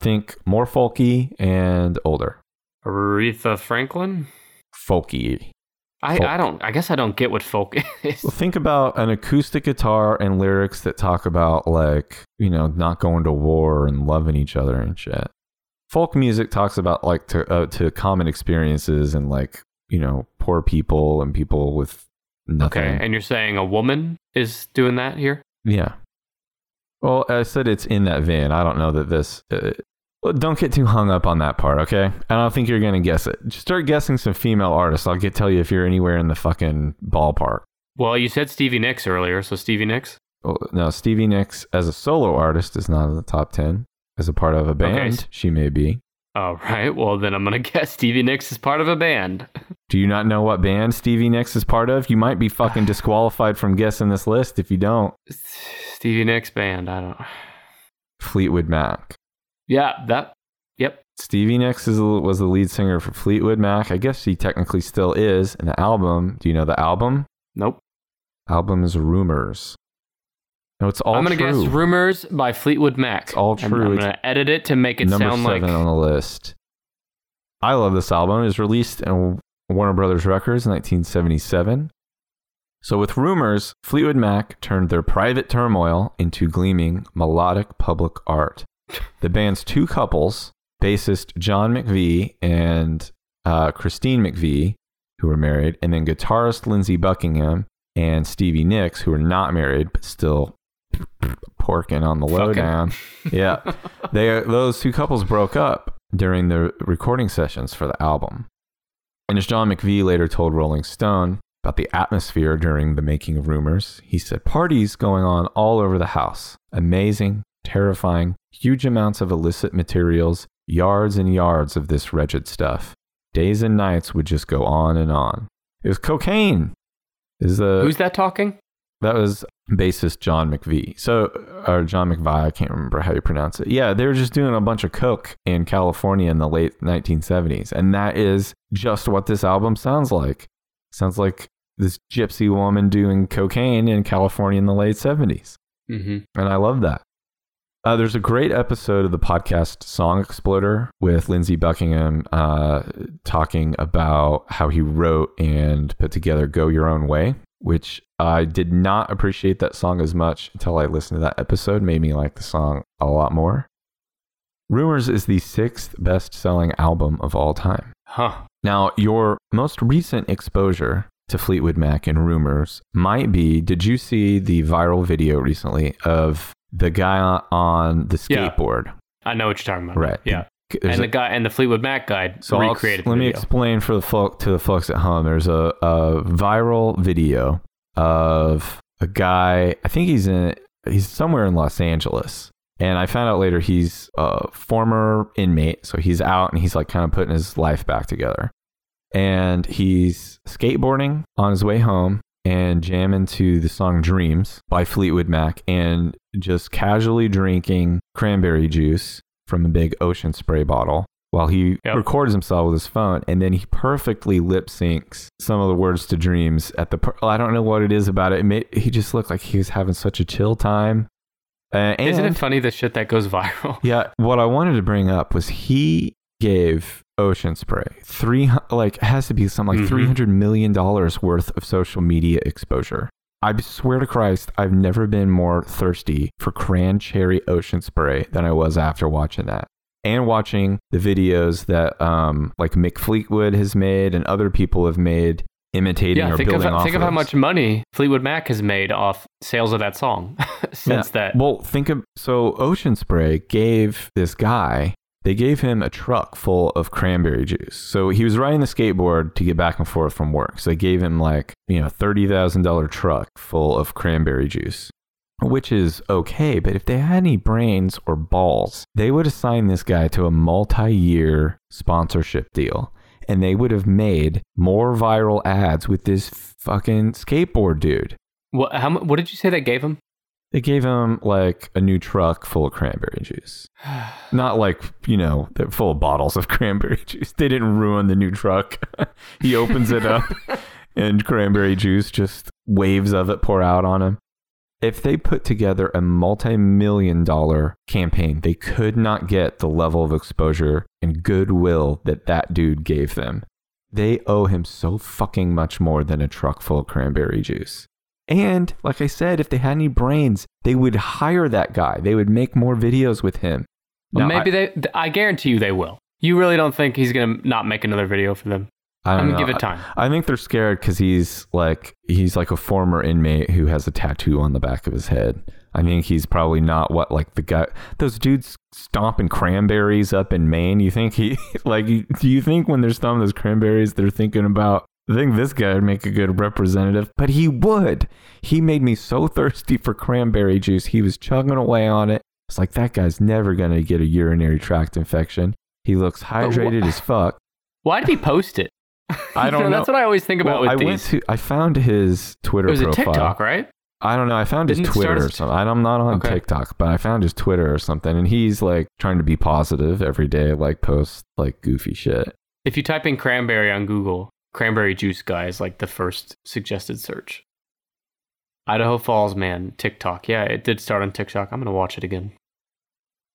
Think more folky and older. Aretha Franklin. Folky. I, I don't. I guess I don't get what folk is. Well, think about an acoustic guitar and lyrics that talk about like you know not going to war and loving each other and shit. Folk music talks about like to uh, to common experiences and like you know poor people and people with nothing. Okay, and you're saying a woman is doing that here? Yeah. Well, I said it's in that vein. I don't know that this. Uh, don't get too hung up on that part, okay? I don't think you're gonna guess it. Just start guessing some female artists. I'll get tell you if you're anywhere in the fucking ballpark. Well, you said Stevie Nicks earlier, so Stevie Nicks. Well, no, Stevie Nicks as a solo artist is not in the top 10. As a part of a band, s- she may be. All right. Well, then I'm gonna guess Stevie Nicks is part of a band. Do you not know what band Stevie Nicks is part of? You might be fucking disqualified from guessing this list if you don't. Stevie Nicks band. I don't. Fleetwood Mac. Yeah, that. Yep. Stevie Nicks is, was the lead singer for Fleetwood Mac. I guess he technically still is. And the album, do you know the album? Nope. Album is Rumors. No, it's all I'm gonna true. guess "Rumors" by Fleetwood Mac. It's all true. I'm It's gonna edit it to make it Number sound seven like. on the list. I love this album. It was released in Warner Brothers Records in 1977. So, with rumors, Fleetwood Mac turned their private turmoil into gleaming melodic public art. The band's two couples, bassist John McVie and uh, Christine McVie, who were married, and then guitarist Lindsey Buckingham and Stevie Nicks, who are not married but still porking on the lowdown. yeah, they those two couples broke up during the recording sessions for the album. And as John McVie later told Rolling Stone about the atmosphere during the making of Rumors, he said, Parties going on all over the house. Amazing, terrifying, huge amounts of illicit materials, yards and yards of this wretched stuff. days and nights would just go on and on. It was cocaine. Is the Who's that talking? that was bassist John McVie. So or John McVie, I can't remember how you pronounce it. Yeah, they were just doing a bunch of coke in California in the late 1970s, and that is just what this album sounds like. Sounds like this gypsy woman doing cocaine in California in the late 70s. Mm-hmm. And I love that. Uh, there's a great episode of the podcast Song Exploder with Lindsey Buckingham uh, talking about how he wrote and put together Go Your Own Way, which I did not appreciate that song as much until I listened to that episode. Made me like the song a lot more. Rumors is the sixth best selling album of all time. Huh. Now, your most recent exposure to Fleetwood Mac and rumors might be did you see the viral video recently of the guy on the Yeah. skateboard? I know what you're talking about. Right. Yeah. There's and a- the guy and the Fleetwood Mac guy so I'll- recreated let the me video. explain for the folk to the folks at home. There's a, a viral video of a guy. I think he's in he's somewhere in Los Angeles, and I found out later he's a former inmate. So he's out and he's like kind of putting his life back together, and he's skateboarding on his way home and jamming to the song Dreams by Fleetwood Mac and just casually drinking cranberry juice from a big ocean spray bottle while he Yep. records himself with his phone and then he perfectly lip syncs some of the words to Dreams at the per- I don't know what it is about it, it made, he just looked like he was having such a chill time. Uh, and Isn't it funny the shit that goes viral? yeah, what I wanted to bring up was he gave Ocean Spray three like it has to be something like Mhm. three hundred million dollars worth of social media exposure. I swear to Christ, I've never been more thirsty for cran cherry ocean spray than I was after watching that. And watching the videos that um like Mick Fleetwood has made and other people have made imitating Yeah, or think of, building off think of how much money Fleetwood Mac has made off sales of that song since that. Well, think of so Ocean Spray gave this guy they gave him a truck full of cranberry juice. So he was riding the skateboard to get back and forth from work. So they gave him like, you know, $30,000 truck full of cranberry juice. Which is okay, but if they had any brains or balls, they would assign this guy to a multi year sponsorship deal and they would have made more viral ads with this fucking skateboard dude. What, how, what did you say they gave him? They gave him like a new truck full of cranberry juice. Not like, you know, they're full of bottles of cranberry juice. They didn't ruin the new truck. he opens it up and cranberry juice just waves of it pour out on him. If they put together a multi million dollar campaign, they could not get the level of exposure and goodwill that that dude gave them. They owe him so fucking much more than a truck full of cranberry juice. And like I said, if they had any brains, they would hire that guy. They would make more videos with him. Well, Now, maybe they. I guarantee you they will. You really don't think he's gonna not make another video for them? I, I I'm gonna give it time. I, I think they're scared because he's like he's like a former inmate who has a tattoo on the back of his head. I think he's probably not what like the guy those dudes stomping cranberries up in Maine. You think he like you- do you think when they're stomping those cranberries they're thinking about I think this guy would make a good representative, but he would. He made me so thirsty for cranberry juice. He was chugging away on it. It's like that guy's never gonna get a urinary tract infection. He looks hydrated as fuck. Why did he post it? I don't know. That's what I always think about Well, I with went to I found his Twitter it was a. TikTok, right? I don't know. I found his Didn't start Twitter or something. I'm not on Okay. TikTok, but I found his Twitter or something, and he's like trying to be positive every day, like post like goofy shit. If you type in cranberry on Google, cranberry juice guy is like the first suggested search. Idaho Falls man, TikTok. Yeah, it did start on TikTok. I'm gonna watch it again.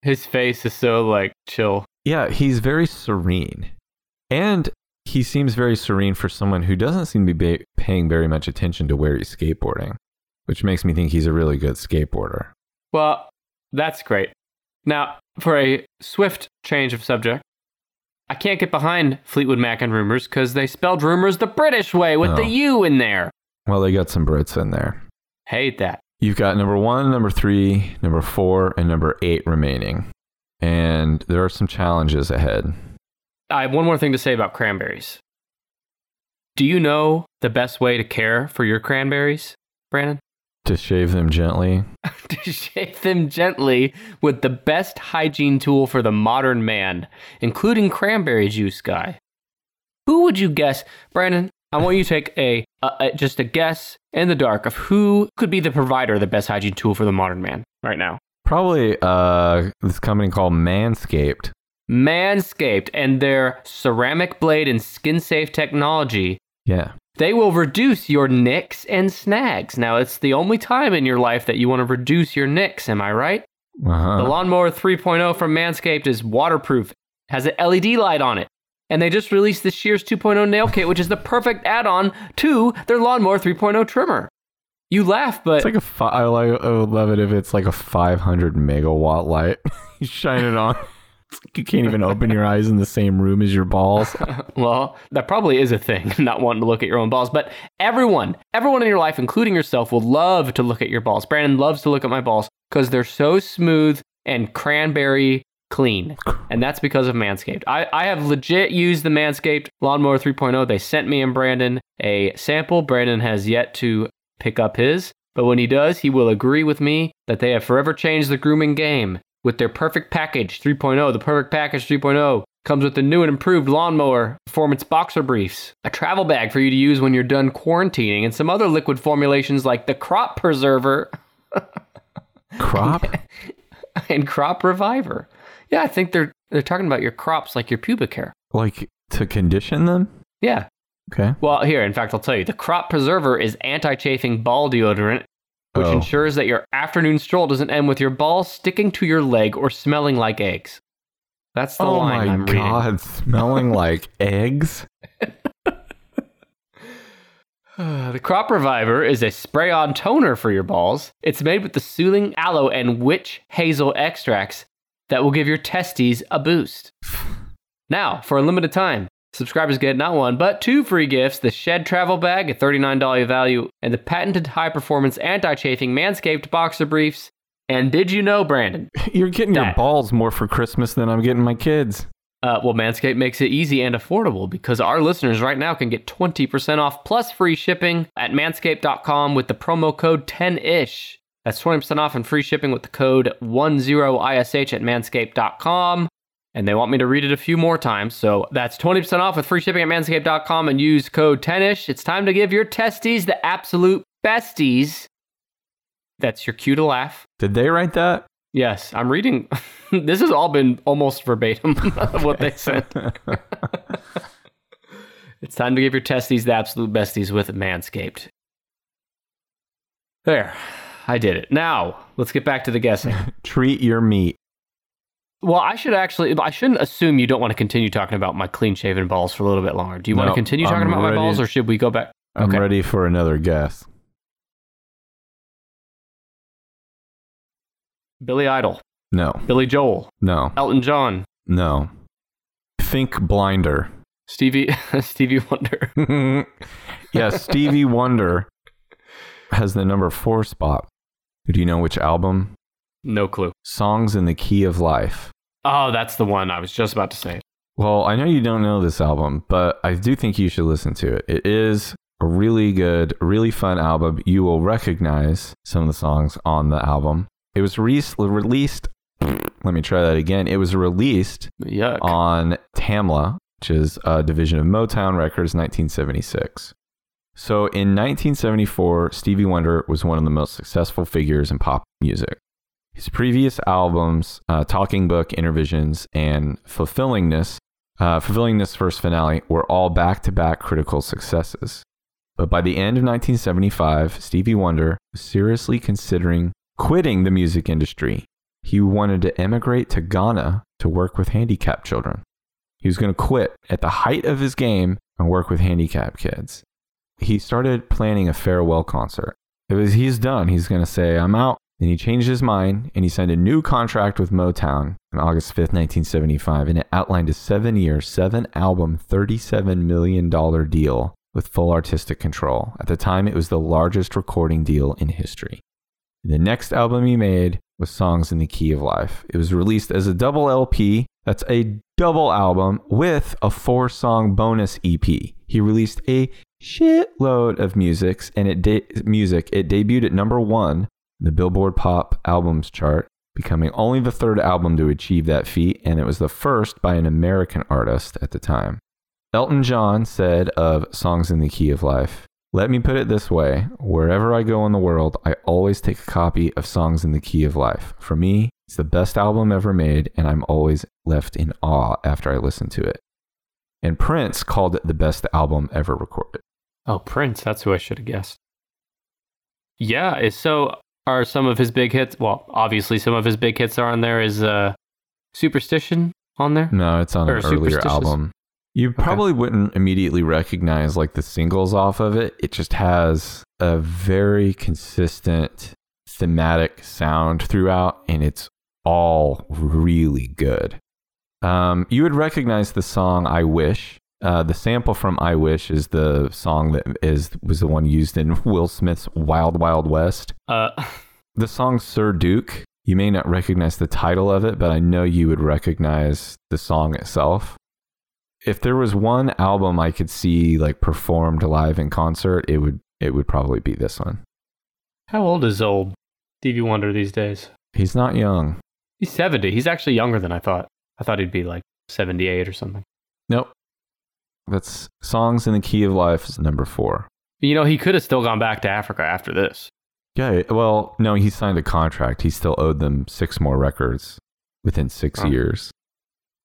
His face is so like chill. Yeah, he's very serene, and he seems very serene for someone who doesn't seem to be paying very much attention to where he's skateboarding, which makes me think he's a really good skateboarder. Well, that's great. Now, for a swift change of subject, I can't get behind Fleetwood Mac and Rumors because they spelled Rumors the British way with the Oh. U in there. Well, they got some Brits in there. Hate that. You've got number one, number three, number four, and number eight remaining. And there are some challenges ahead. I have one more thing to say about cranberries. Do you know the best way to care for your cranberries, Brandon? To shave them gently. to shave them gently with the best hygiene tool for the modern man, including cranberry juice guy. Who would you guess, Brandon? I want you to take a, a, a just a guess in the dark of who could be the provider of the best hygiene tool for the modern man right now. Probably uh, this company called Manscaped. Manscaped and their ceramic blade and skin safe technology Yeah. They will reduce your nicks and snags. Now, it's the only time in your life that you want to reduce your nicks, am I right? Uh-huh. The Lawnmower 3.0 from Manscaped is waterproof, has an LED light on it. And they just released the Shears 2.0 nail kit, which is the perfect add on to their Lawnmower 3.0 trimmer. You laugh, but It's like a fi- I, like, I would love it if it's like a 500 megawatt light. you shine it on. Like you can't even open your eyes in the same room as your balls. well, that probably is a thing, not wanting to look at your own balls. But everyone, everyone in your life, including yourself, will love to look at your balls. Brandon loves to look at my balls because they're so smooth and cranberry clean. And that's because of Manscaped. I, I have legit used the Manscaped Lawnmower 3.0. They sent me and Brandon a sample. Brandon has yet to pick up his, but when he does, he will agree with me that they have forever changed the grooming game with their Perfect Package 3.0. The Perfect Package 3.0 comes with the new and improved lawnmower performance boxer briefs, a travel bag for you to use when you're done quarantining, and some other liquid formulations like the Crop Preserver Crop? and Crop Reviver. Yeah, I think they're they're talking about your crops like your pubic hair. like to condition them? Yeah. Okay. Well, here, in fact, I'll tell you. The Crop Preserver is anti-chafing ball deodorant, which Oh. ensures that your afternoon stroll doesn't end with your balls sticking to your leg or smelling like eggs. That's the oh line my I'm reading. god, smelling like eggs? the Crop Reviver is a spray on toner for your balls. It's made with the soothing aloe and witch hazel extracts that will give your testes a boost. Now, for a limited time, subscribers get not one, but two free gifts the Shed Travel Bag, a $39 value, and the patented high performance anti chafing Manscaped boxer briefs. And did you know, Brandon? You're getting your balls more for Christmas than I'm getting my kids. Uh, well, Manscaped makes it easy and affordable because our listeners right now can get 20% off plus free shipping at manscaped.com with the promo code 10ish. That's 20% off and free shipping with the code 10ish at manscaped.com. And they want me to read it a few more times. So that's 20% off with free shipping at manscaped.com and use code 10ish. It's time to give your testes the absolute besties. That's your cue to laugh. Did they write that? Yes, I'm reading. this has all been almost verbatim of what they said. it's time to give your testes the absolute besties with Manscaped. There, I did it. Now, let's get back to the guessing. Treat your meat. well, I should actually, I shouldn't assume you don't want to continue talking about my clean shaven balls for a little bit longer. Do you want to continue talking I'm about my balls or should we go back? I'm Okay. ready for another guess. Billy Idol, No, Billy Joel, no, Elton John, no. Think blinder. Stevie, Stevie Wonder. yeah, Stevie Wonder has the number four spot. Do you know which album? No clue. Songs in the Key of Life. Oh, that's the one I was just about to say. Well, I know you don't know this album, but I do think you should listen to it. It is a really good, really fun album. You will recognize some of the songs on the album. It was re- released, let me try that again. It was released Yuck. on Tamla, which is a division of Motown Records, 1976. So in 1974, Stevie Wonder was one of the most successful figures in pop music. His previous albums, uh, Talking Book, Innervisions, and Fulfillingness, uh, Fulfillingness First Finale, were all back to back critical successes. But by the end of 1975, Stevie Wonder was seriously considering quitting the music industry. He wanted to emigrate to Ghana to work with handicapped children. He was going to quit at the height of his game and work with handicapped kids. He started planning a farewell concert. It was he's done. He's going to say, I'm out. And he changed his mind and he signed a new contract with Motown on August 5th, 1975. And it outlined a seven year, seven album, $37 million deal with full artistic control. At the time, it was the largest recording deal in history. The next album he made was Songs in the Key of Life. It was released as a double LP. That's a double album with a four song bonus EP. He released a shitload of musics and it de- music. It debuted at number one in the Billboard Pop Albums chart, becoming only the third album to achieve that feat, and it was the first by an American artist at the time. Elton John said of Songs in the Key of Life, Let me put it this way wherever I go in the world, I always take a copy of Songs in the Key of Life. For me, it's the best album ever made, and I'm always left in awe after I listen to it. And Prince called it the best album ever recorded. Oh, Prince. That's who I should have guessed. Yeah. So are some of his big hits? Well, obviously, some of his big hits are on there. Is uh, Superstition on there? No, it's on Or an earlier album. You probably wouldn't immediately recognize like the singles off of it. It just has a very consistent thematic sound throughout, and it's all really good. Um, you would recognize the song "I Wish." Uh, the sample from "I Wish" is the song that is was the one used in Will Smith's "Wild Wild West." Uh, The song Sir Duke, you may not recognize the title of it, but I know you would recognize the song itself. If there was one album I could see like performed live in concert, it would it would probably be this one. how old is old Stevie Wonder these days? He's not young. He's 70. He's actually younger than I thought. I thought he'd be like 78 or something. Nope. That's Songs in the Key of Life is number 4. You know, he could have still gone back to Africa after this. Yeah, well, no, he signed a contract. He still owed them 6 more records within 6 Oh. years.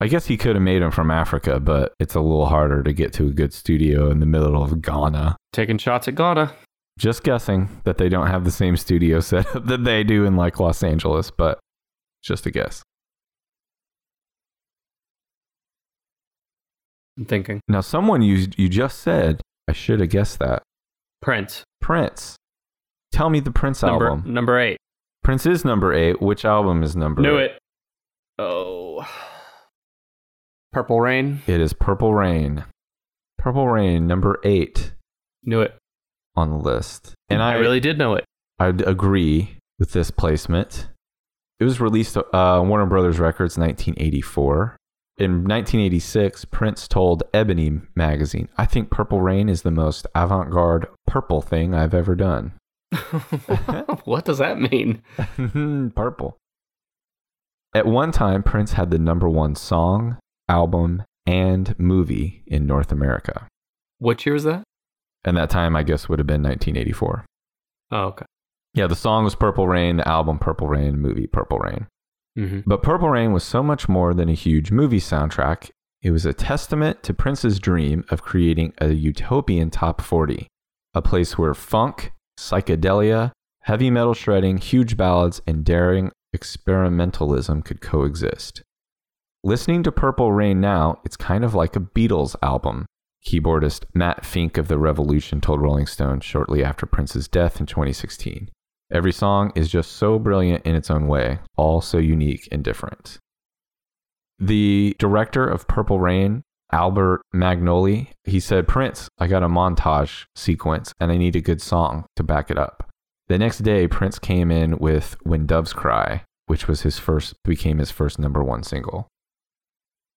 I guess he could have made them from Africa, but it's a little harder to get to a good studio in the middle of Ghana. Taking shots at Ghana. Just guessing that they don't have the same studio setup that they do in like Los Angeles, but just a guess. I'm thinking. Now, someone you you just said I should have guessed that Prince. Prince. Tell me the Prince Number, album. number eight. Prince is number eight. Which album is number? Knew eight? it. Oh. Purple Rain. It is Purple Rain. Purple Rain, number eight Knew it. on the list, and I, I really did know it. I'd agree with this placement. It was released uh, Warner Brothers Records 1984. In 1986, Prince told Ebony magazine, "I think Purple Rain is the most avant-garde purple thing I've ever done." what does that mean? purple. At one time, Prince had the number one song, album, and movie in North America. What year was that? And that time, I guess, would have been 1984. Oh, okay. Yeah, the song was Purple Rain, the album Purple Rain, movie Purple Rain. Hmm But Purple Rain was so much more than a huge movie soundtrack. It was a testament to Prince's dream of creating a utopian top 40, a place where funk, psychedelia, heavy metal shredding, huge ballads, and daring experimentalism could coexist. Listening to Purple Rain now, it's kind of like a Beatles album. Keyboardist Matt Fink of The Revolution told Rolling Stone shortly after Prince's death in 2016. Every song is just so brilliant in its own way, all so unique and different. The director of Purple Rain, Albert Magnoli, he said, Prince, I got a montage sequence and I need a good song to back it up. The next day, Prince came in with When Doves Cry, which was his first, became his first number one single.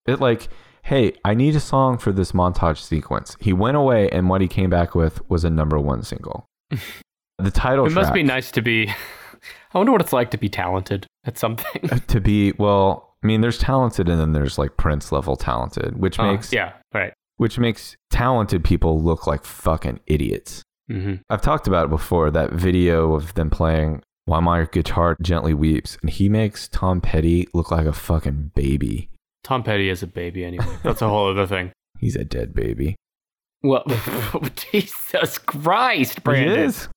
It like, hey, I need a song for this montage sequence. He went away and what he came back with was a number one single. The title It must be nice to be. I wonder what it's like to be talented at something. to be well i mean there's talented and then there's like prince level talented which Uh, makes yeah, right. which makes talented people look like fucking idiots hmm i've talked about it before that video of them playing while my guitar gently weeps and he makes tom petty look like a fucking baby Tom Petty is a baby anyway. That's a whole other thing. he's a dead baby Well, Jesus Christ, Brandon. he is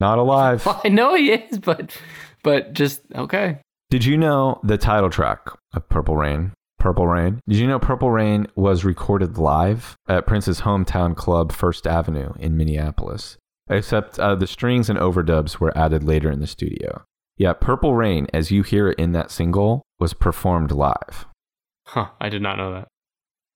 not alive. Well, I know he is, but but just okay. did you know the title track of purple rain? Purple rain? Did you know purple rain was recorded live at prince's hometown club first avenue in minneapolis? Except uh, the strings and overdubs were added later in the studio. Yeah purple rain as you hear it in that single was performed live. Huh? I did not know that.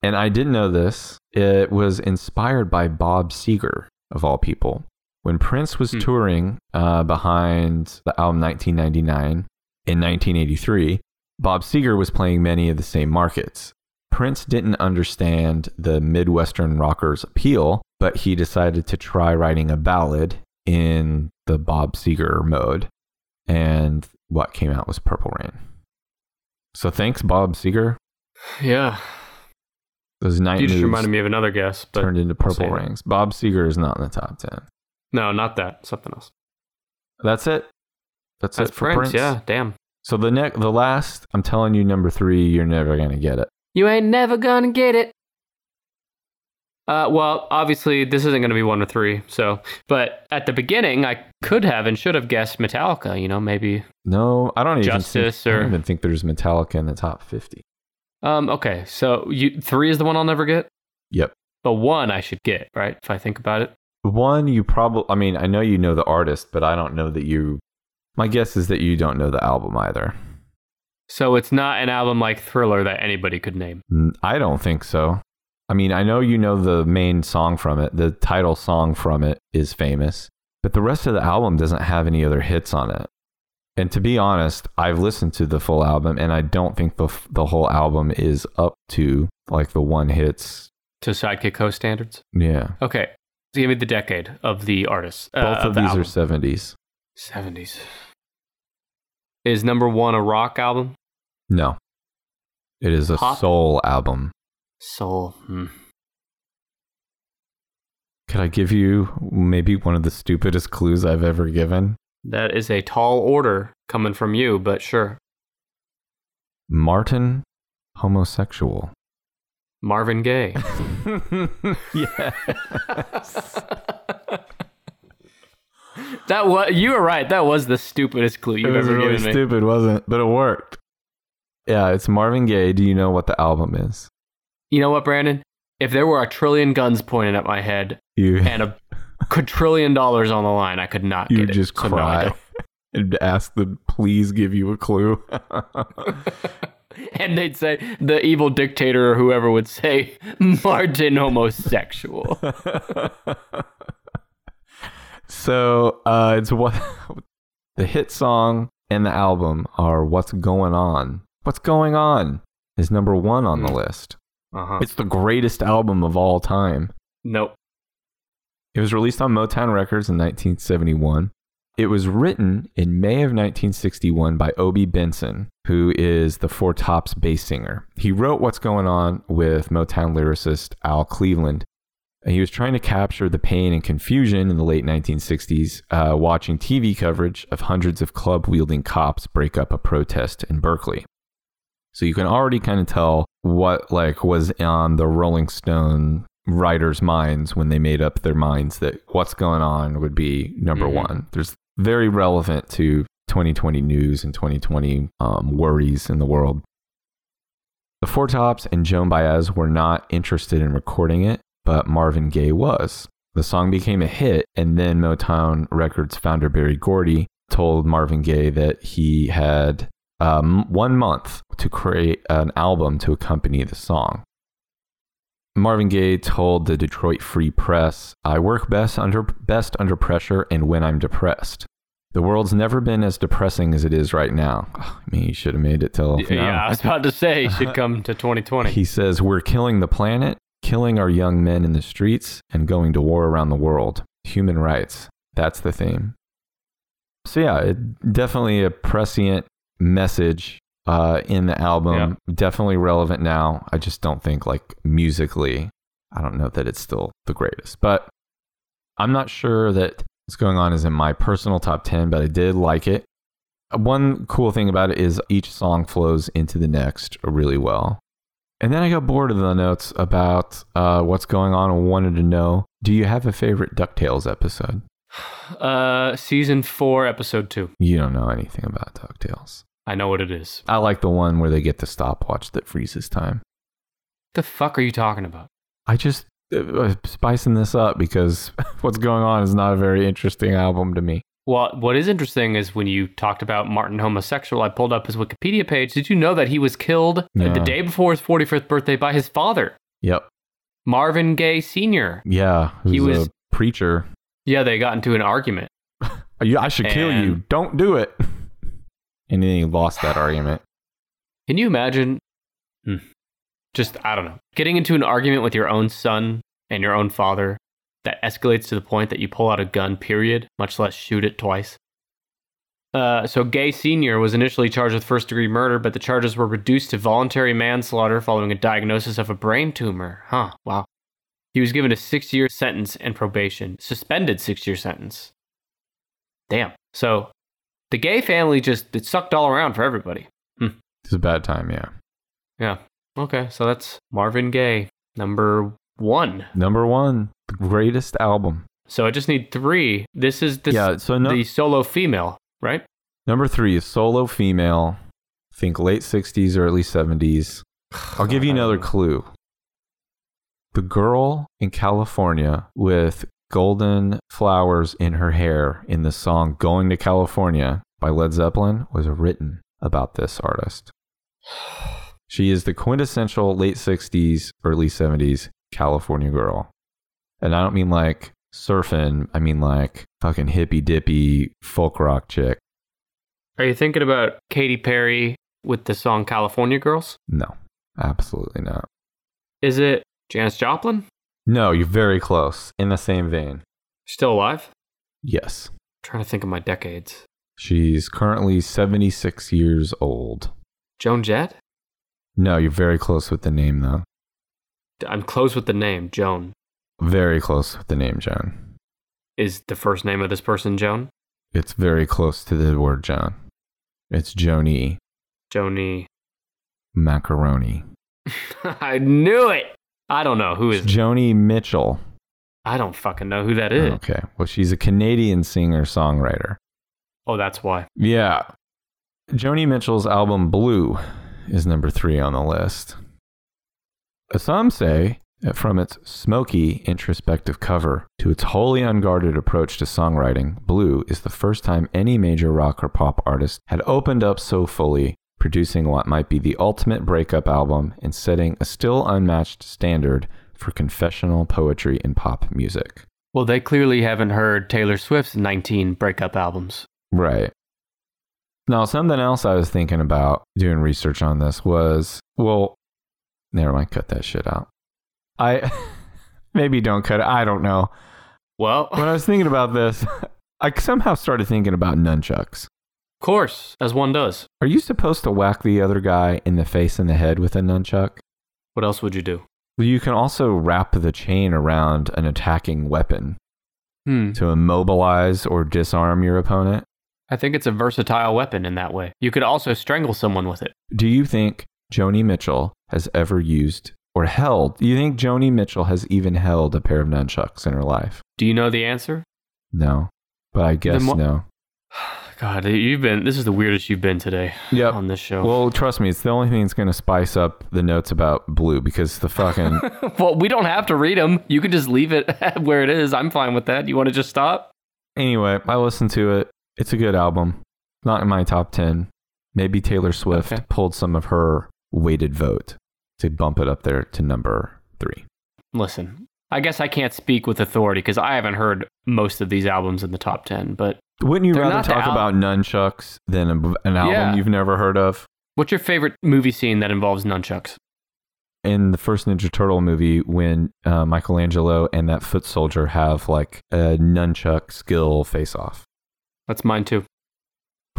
and i didn't know this. It was inspired by bob seger of all people when prince was Hmm. touring uh, behind the album 1999 in 1983 bob seger was playing many of the same markets prince didn't understand the midwestern rockers appeal but he decided to try writing a ballad in the bob seger mode and what came out was purple rain so thanks bob seger Yeah. Those night You just reminded me of another guess, but turned into purple rings. Bob Seger is not in the top ten. No, not that. Something else. That's it. That's, That's it for Prince. Prince. Yeah, damn. So the next, the last, I'm telling you, number three, you're never gonna get it. You ain't never gonna get it. Uh, well, obviously this isn't gonna be one or three. So, but at the beginning, I could have and should have guessed Metallica. You know, maybe. No, I don't even Justice think, I don't even think there's Metallica in the top fifty. Um. Okay. So you three is the one I'll never get. Yep. But one I should get right if I think about it. One, you probably, I mean, I know you know the artist, but I don't know that you. My guess is that you don't know the album either. So it's not an album like Thriller that anybody could name. I don't think so. I mean, I know you know the main song from it. The title song from it is famous, but the rest of the album doesn't have any other hits on it. And to be honest, I've listened to the full album, and I don't think the f- the whole album is up to like the one hits. To Sidekick Co standards. Yeah, Okay. So give me the decade of the artist. Uh, both of the these album. are seventies. 70s. Is number one a rock album? No, it is a Pop? soul album. Soul. Hmm. Could I give you maybe one of the stupidest clues I've ever given? That is a tall order coming from you, but sure. Martin, homosexual. Marvin Gaye. yes. that was you were right. That was the stupidest clue It you've was ever really given me. stupid, wasn't it? But it worked. Yeah, it's Marvin Gaye. Do you know what the album is? You know what, Brandon? If there were a trillion guns pointed at my head You and a quadrillion dollars on the line, I could not you get it. just So no, I cry and ask them, please give you a clue. and they'd say the evil dictator or whoever would say Martin homosexual. so uh, it's what the hit song and the album are "What's Going On." What's going on is number one on the Mm. list. Uh-huh. It's the greatest album of all time. Nope. It was released on Motown Records in 1971. It was written in May of 1961 by Obie Benson, who is the Four Tops bass singer. He wrote What's Going On with Motown lyricist Al Cleveland. And he was trying to capture the pain and confusion in the late 1960s, uh, watching TV coverage of hundreds of club wielding cops break up a protest in Berkeley. So you can already kind of tell what like was on the Rolling Stone writers' minds when they made up their minds that what's going on would be number Mhm. one. There's very relevant to 2020 news and 2020 um, worries in the world. The Four Tops and Joan Baez were not interested in recording it, but Marvin Gaye was. The song became a hit, and then Motown Records founder Berry Gordy told Marvin Gaye that he had um, one month to create an album to accompany the song. Marvin Gaye told the Detroit Free Press, "I work best under best under pressure and when I'm depressed. The world's never been as depressing as it is right now. I mean, you should have made it till Yeah, now. I was about to say he should come to 2020. He says, We're killing the planet, killing our young men in the streets, and going to war around the world. Human rights. That's the theme. So, yeah, it, definitely a prescient message uh, in the album. Definitely relevant now. I just don't think, like, musically, I don't know that it's still the greatest. But I'm not sure that what's going on is in my personal top 10, but I did like it. One cool thing about it is each song flows into the next really well. And then I got bored of the notes about uh, what's going on and wanted to know do you have a favorite DuckTales episode? Uh, season four, episode two. You don't know anything about DuckTales. I know what it is. I like the one where they get the stopwatch that freezes time. The fuck are you talking about? I just uh, spicing this up because what's going on is not a very interesting album to me. Well, what is interesting is when you talked about Martin homosexual, I pulled up his Wikipedia page. Did you know that he was killed Yeah. the day before his 45th birthday by his father, Yep. Marvin Gaye Sr.? Yeah. He was- a preacher. Yeah, they got into an argument. I should kill you. Don't do it. And then he lost that argument. Can you imagine? Hmm. Just, I don't know. Getting into an argument with your own son and your own father that escalates to the point that you pull out a gun, period, much less shoot it twice. Uh, so Gay Sr. was initially charged with first degree murder, but the charges were reduced to voluntary manslaughter following a diagnosis of a brain tumor. Huh, wow. He was given a six year sentence and probation, suspended six year sentence. Damn. So the gay family just it sucked all around for everybody. Hmm. It's a bad time, yeah. Yeah. Okay, so that's Marvin Gaye, number one. Number one, the greatest album. So I just need three. This is this, yeah, so no, the solo female, right? number three is solo female. Think late 60s, or early 70s. I'll give you another clue. The girl in California with golden flowers in her hair in the song Going to California by Led Zeppelin was written about this artist. She is the quintessential late 60s, early 70s California girl. And I don't mean like surfing, I mean like fucking hippy dippy folk rock chick. Are you thinking about Katy Perry with the song California Girls? No, absolutely not. Is it Janis Joplin? No, you're very close. In the same vein. Still alive? Yes. trying to think of my decades. She's currently 76 years old. Joan Jett? No, you're very close with the name, though. I'm close with the name, Joan. Very close with the name, Joan. Is the first name of this person Joan? It's very close to the word Joan. It's Joni Joni. Macaroni. I knew it! I don't know. who is Joni Mitchell. I don't fucking know who that is. Oh, okay. Well, she's a Canadian singer songwriter. Oh, that's why. Yeah. Joni Mitchell's album Blue is number three on the list. Uh, some say that from its smoky, introspective cover to its wholly unguarded approach to songwriting, Blue is the first time any major rock or pop artist had opened up so fully, producing what might be the ultimate breakup album and setting a still unmatched standard for confessional poetry in pop music. Well, they clearly haven't heard Taylor Swift's 19 breakup albums. Right. Now, something else I was thinking about doing research on this was, well, never mind, cut that shit out. I maybe don't cut it. I don't know. Well, When I was thinking about this, I somehow started thinking about nunchucks. Of course, as one does. Are you supposed to whack the other guy in the face and the head with a nunchuck? What else would you do? Well, You can also wrap the chain around an attacking weapon Hmm. to immobilize or disarm your opponent. I think it's a versatile weapon in that way. You could also strangle someone with it. Do you think Joni Mitchell has ever used or held? Do you think Joni Mitchell has even held a pair of nunchucks in her life? Do you know the answer? No, but I guess mo- no. God, you've been. This is the weirdest you've been today Yep. on this show. Well, trust me, it's the only thing that's going to spice up the notes about Blue because the fucking well, we don't have to read them. You can just leave it where it is. I'm fine with that. You want to just stop? anyway. I listened to it. It's a good album. Not in my top ten. Maybe Taylor Swift Okay. pulled some of her weighted vote to bump it up there to number three. Listen, I guess I can't speak with authority because I haven't heard most of these albums in the top 10. But Wouldn't you They're rather talk al- about nunchucks than a, an album Yeah. you've never heard of? what's your favorite movie scene that involves nunchucks? in the first Ninja Turtle movie when uh, Michelangelo and that foot soldier have like a nunchuck skill face off. That's mine too.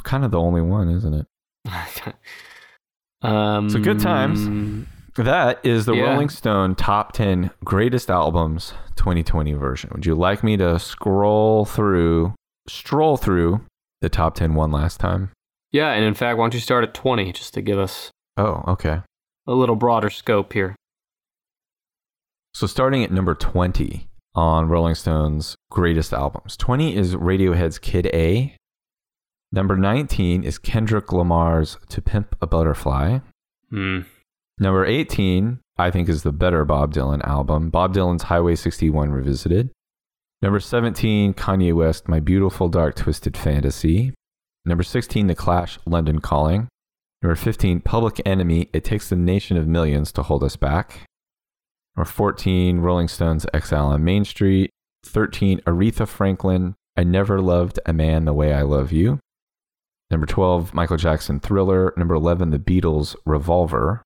Kind of the only one, isn't it? um, So good times. That is the Yeah. Rolling Stone top 10 greatest albums 2020 version. Would you like me to scroll through, stroll through the top 10 one last time? Yeah, and in fact, why don't you start at 20 just to give us Oh, okay. a little broader scope here? So starting at number 20 on Rolling Stone's greatest albums. 20 is Radiohead's Kid A. Number 19 is Kendrick Lamar's To Pimp a Butterfly. Hmm. Number 18, I think, is the better Bob Dylan album, Bob Dylan's Highway 61 Revisited. Number 17, Kanye West, My Beautiful Dark Twisted Fantasy. Number 16, The Clash, London Calling. Number 15, Public Enemy, It Takes a Nation of Millions to Hold Us Back. Number 14, Rolling Stones, Exile on Main Street. 13, Aretha Franklin, I Never Loved a Man the Way I Love You. Number 12, Michael Jackson, Thriller. Number 11, The Beatles, Revolver.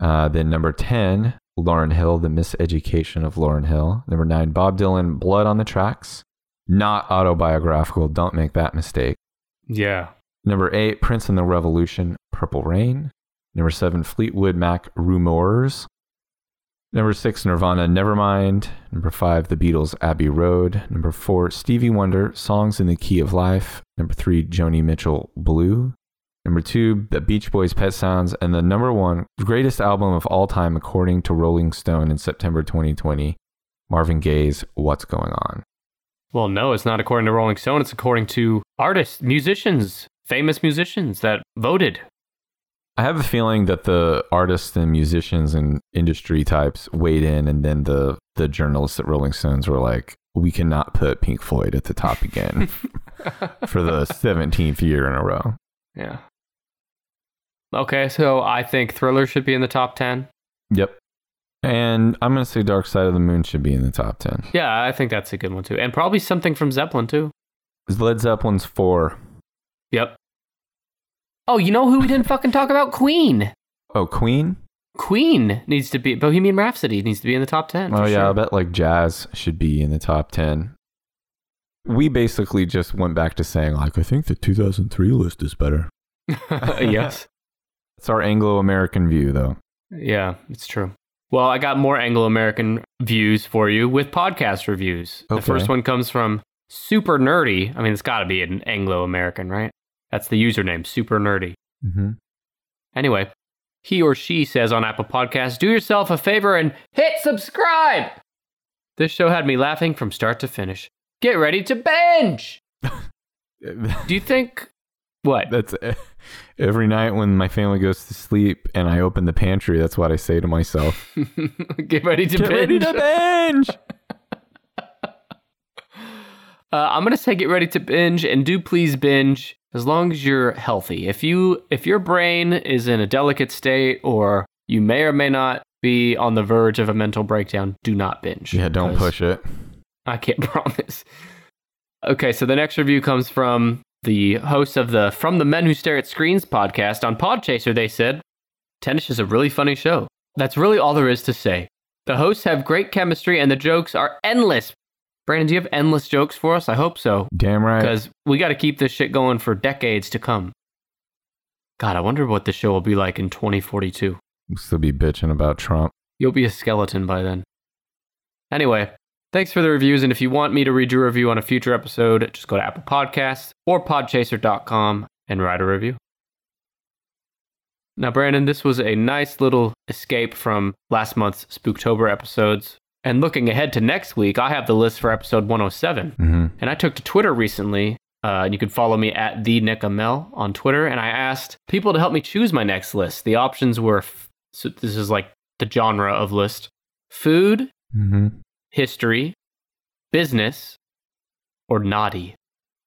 Uh, then number 10, Lauryn Hill, The Miseducation of Lauryn Hill. Number 9, Bob Dylan, Blood on the Tracks. Not autobiographical. Don't make that mistake. Yeah. Number eight, Prince and the Revolution, Purple Rain. Number seven, Fleetwood Mac, Rumors. Number six, Nirvana, Nevermind. Number five, The Beatles, Abbey Road. Number four, Stevie Wonder, Songs in the Key of Life. Number three, Joni Mitchell, Blue. Number two, The Beach Boys, Pet Sounds. And the number one, greatest album of all time, according to Rolling Stone in September 2020, Marvin Gaye's What's Going On. Well, no, it's not according to Rolling Stone. It's according to artists, musicians, famous musicians that voted. I have a feeling that the artists and musicians and industry types weighed in, and then the the journalists at Rolling Stones were like, "We cannot put Pink Floyd at the top again for the seventeenth year in a row." Yeah. Okay, so I think Thriller should be in the top 10. Yep. And I'm gonna say Dark Side of the Moon should be in the top ten. Yeah, I think that's a good one too. And probably something from Zeppelin too. Led Zeppelin's four. Yep. Oh, you know who we didn't fucking talk about? Queen. Oh, Queen. Queen needs to be Bohemian Rhapsody needs to be in the top 10. Oh for yeah, I bet like Jazz should be in the top ten. We basically just went back to saying like I think the 2003 list is better. yes. It's our Anglo-American view though. Yeah, it's true. Well, I got more Anglo American views for you with podcast reviews. The first one comes from Super Nerdy. I mean, it's got to be an Anglo American, right? That's the username, Super Nerdy. Mm-hmm. Anyway, he or she says on Apple Podcasts, do yourself a favor and hit subscribe. This show had me laughing from start to finish. Get ready to binge. Do you think what? That's every night when my family goes to sleep and I open the pantry. That's what I say to myself. Get ready to Get binge. ready to binge. Uh, I'm gonna say get ready to binge and do please binge as long as you're healthy. If you if your brain is in a delicate state or you may or may not be on the verge of a mental breakdown, do not binge. yeah, don't push it. I can't promise. Okay, so the next review comes from the host of the From the Men Who Stare at Screens podcast on Podchaser. They said, Tennis is a really funny show. That's really all there is to say. The hosts have great chemistry and the jokes are endless. Brandon, do you have endless jokes for us? I hope so, Damn right. because we got to keep this shit going for decades to come. God, I wonder what the show will be like in 2042. We'll still be bitching about Trump. You'll be a skeleton by then. Anyway, thanks for the reviews. And if you want me to read your review on a future episode, just go to Apple Podcasts or podchaser.com and write a review. Now, Brandon, this was a nice little escape from last month's Spooktober episodes. And looking ahead to next week, I have the list for episode 107. Mm-hmm. And I took to Twitter recently, uh, and you can follow me at the Nick Amel on Twitter. And I asked people to help me choose my next list. The options were f- so this is like the genre of list: food, Mm-hmm. History, business, or naughty.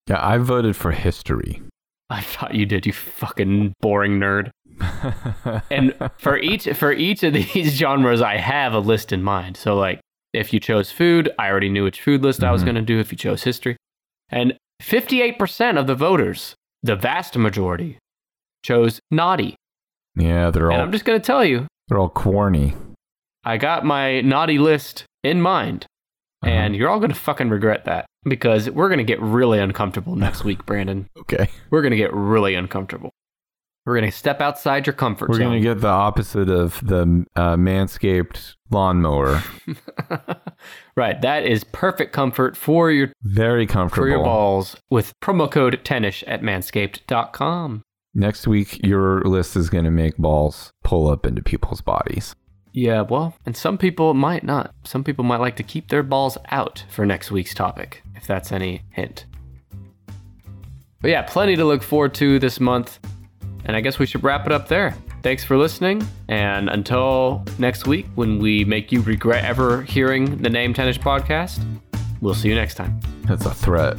Yeah, I voted for history. I thought you did, you fucking boring nerd. And for each for each of these genres, I have a list in mind. So like, if you chose food, I already knew which food list I was Mhm. going to do. If you chose history, and 58% of the voters, the vast majority, chose naughty. yeah, they're And all I'm just going to tell you, they're all corny. I got my naughty list in mind, Uh-huh. and you're all going to fucking regret that because we're going to get really uncomfortable next week, Brandon. Okay, We're going to get really uncomfortable. We're going to step outside your comfort zone. we're zone. gonna get the opposite of the uh, manscaped lawnmower. right, that is perfect comfort for your Very comfortable. for your balls with promo code tennis at manscaped.com. Next week, your list is gonna make balls pull up into people's bodies. Yeah, well, and some people might not. Some people might like to keep their balls out for next week's topic, if that's any hint. But yeah, plenty to look forward to this month. And I guess we should wrap it up there. Thanks for listening. And until next week, when we make you regret ever hearing the name Tennis Podcast, we'll see you next time. That's a threat.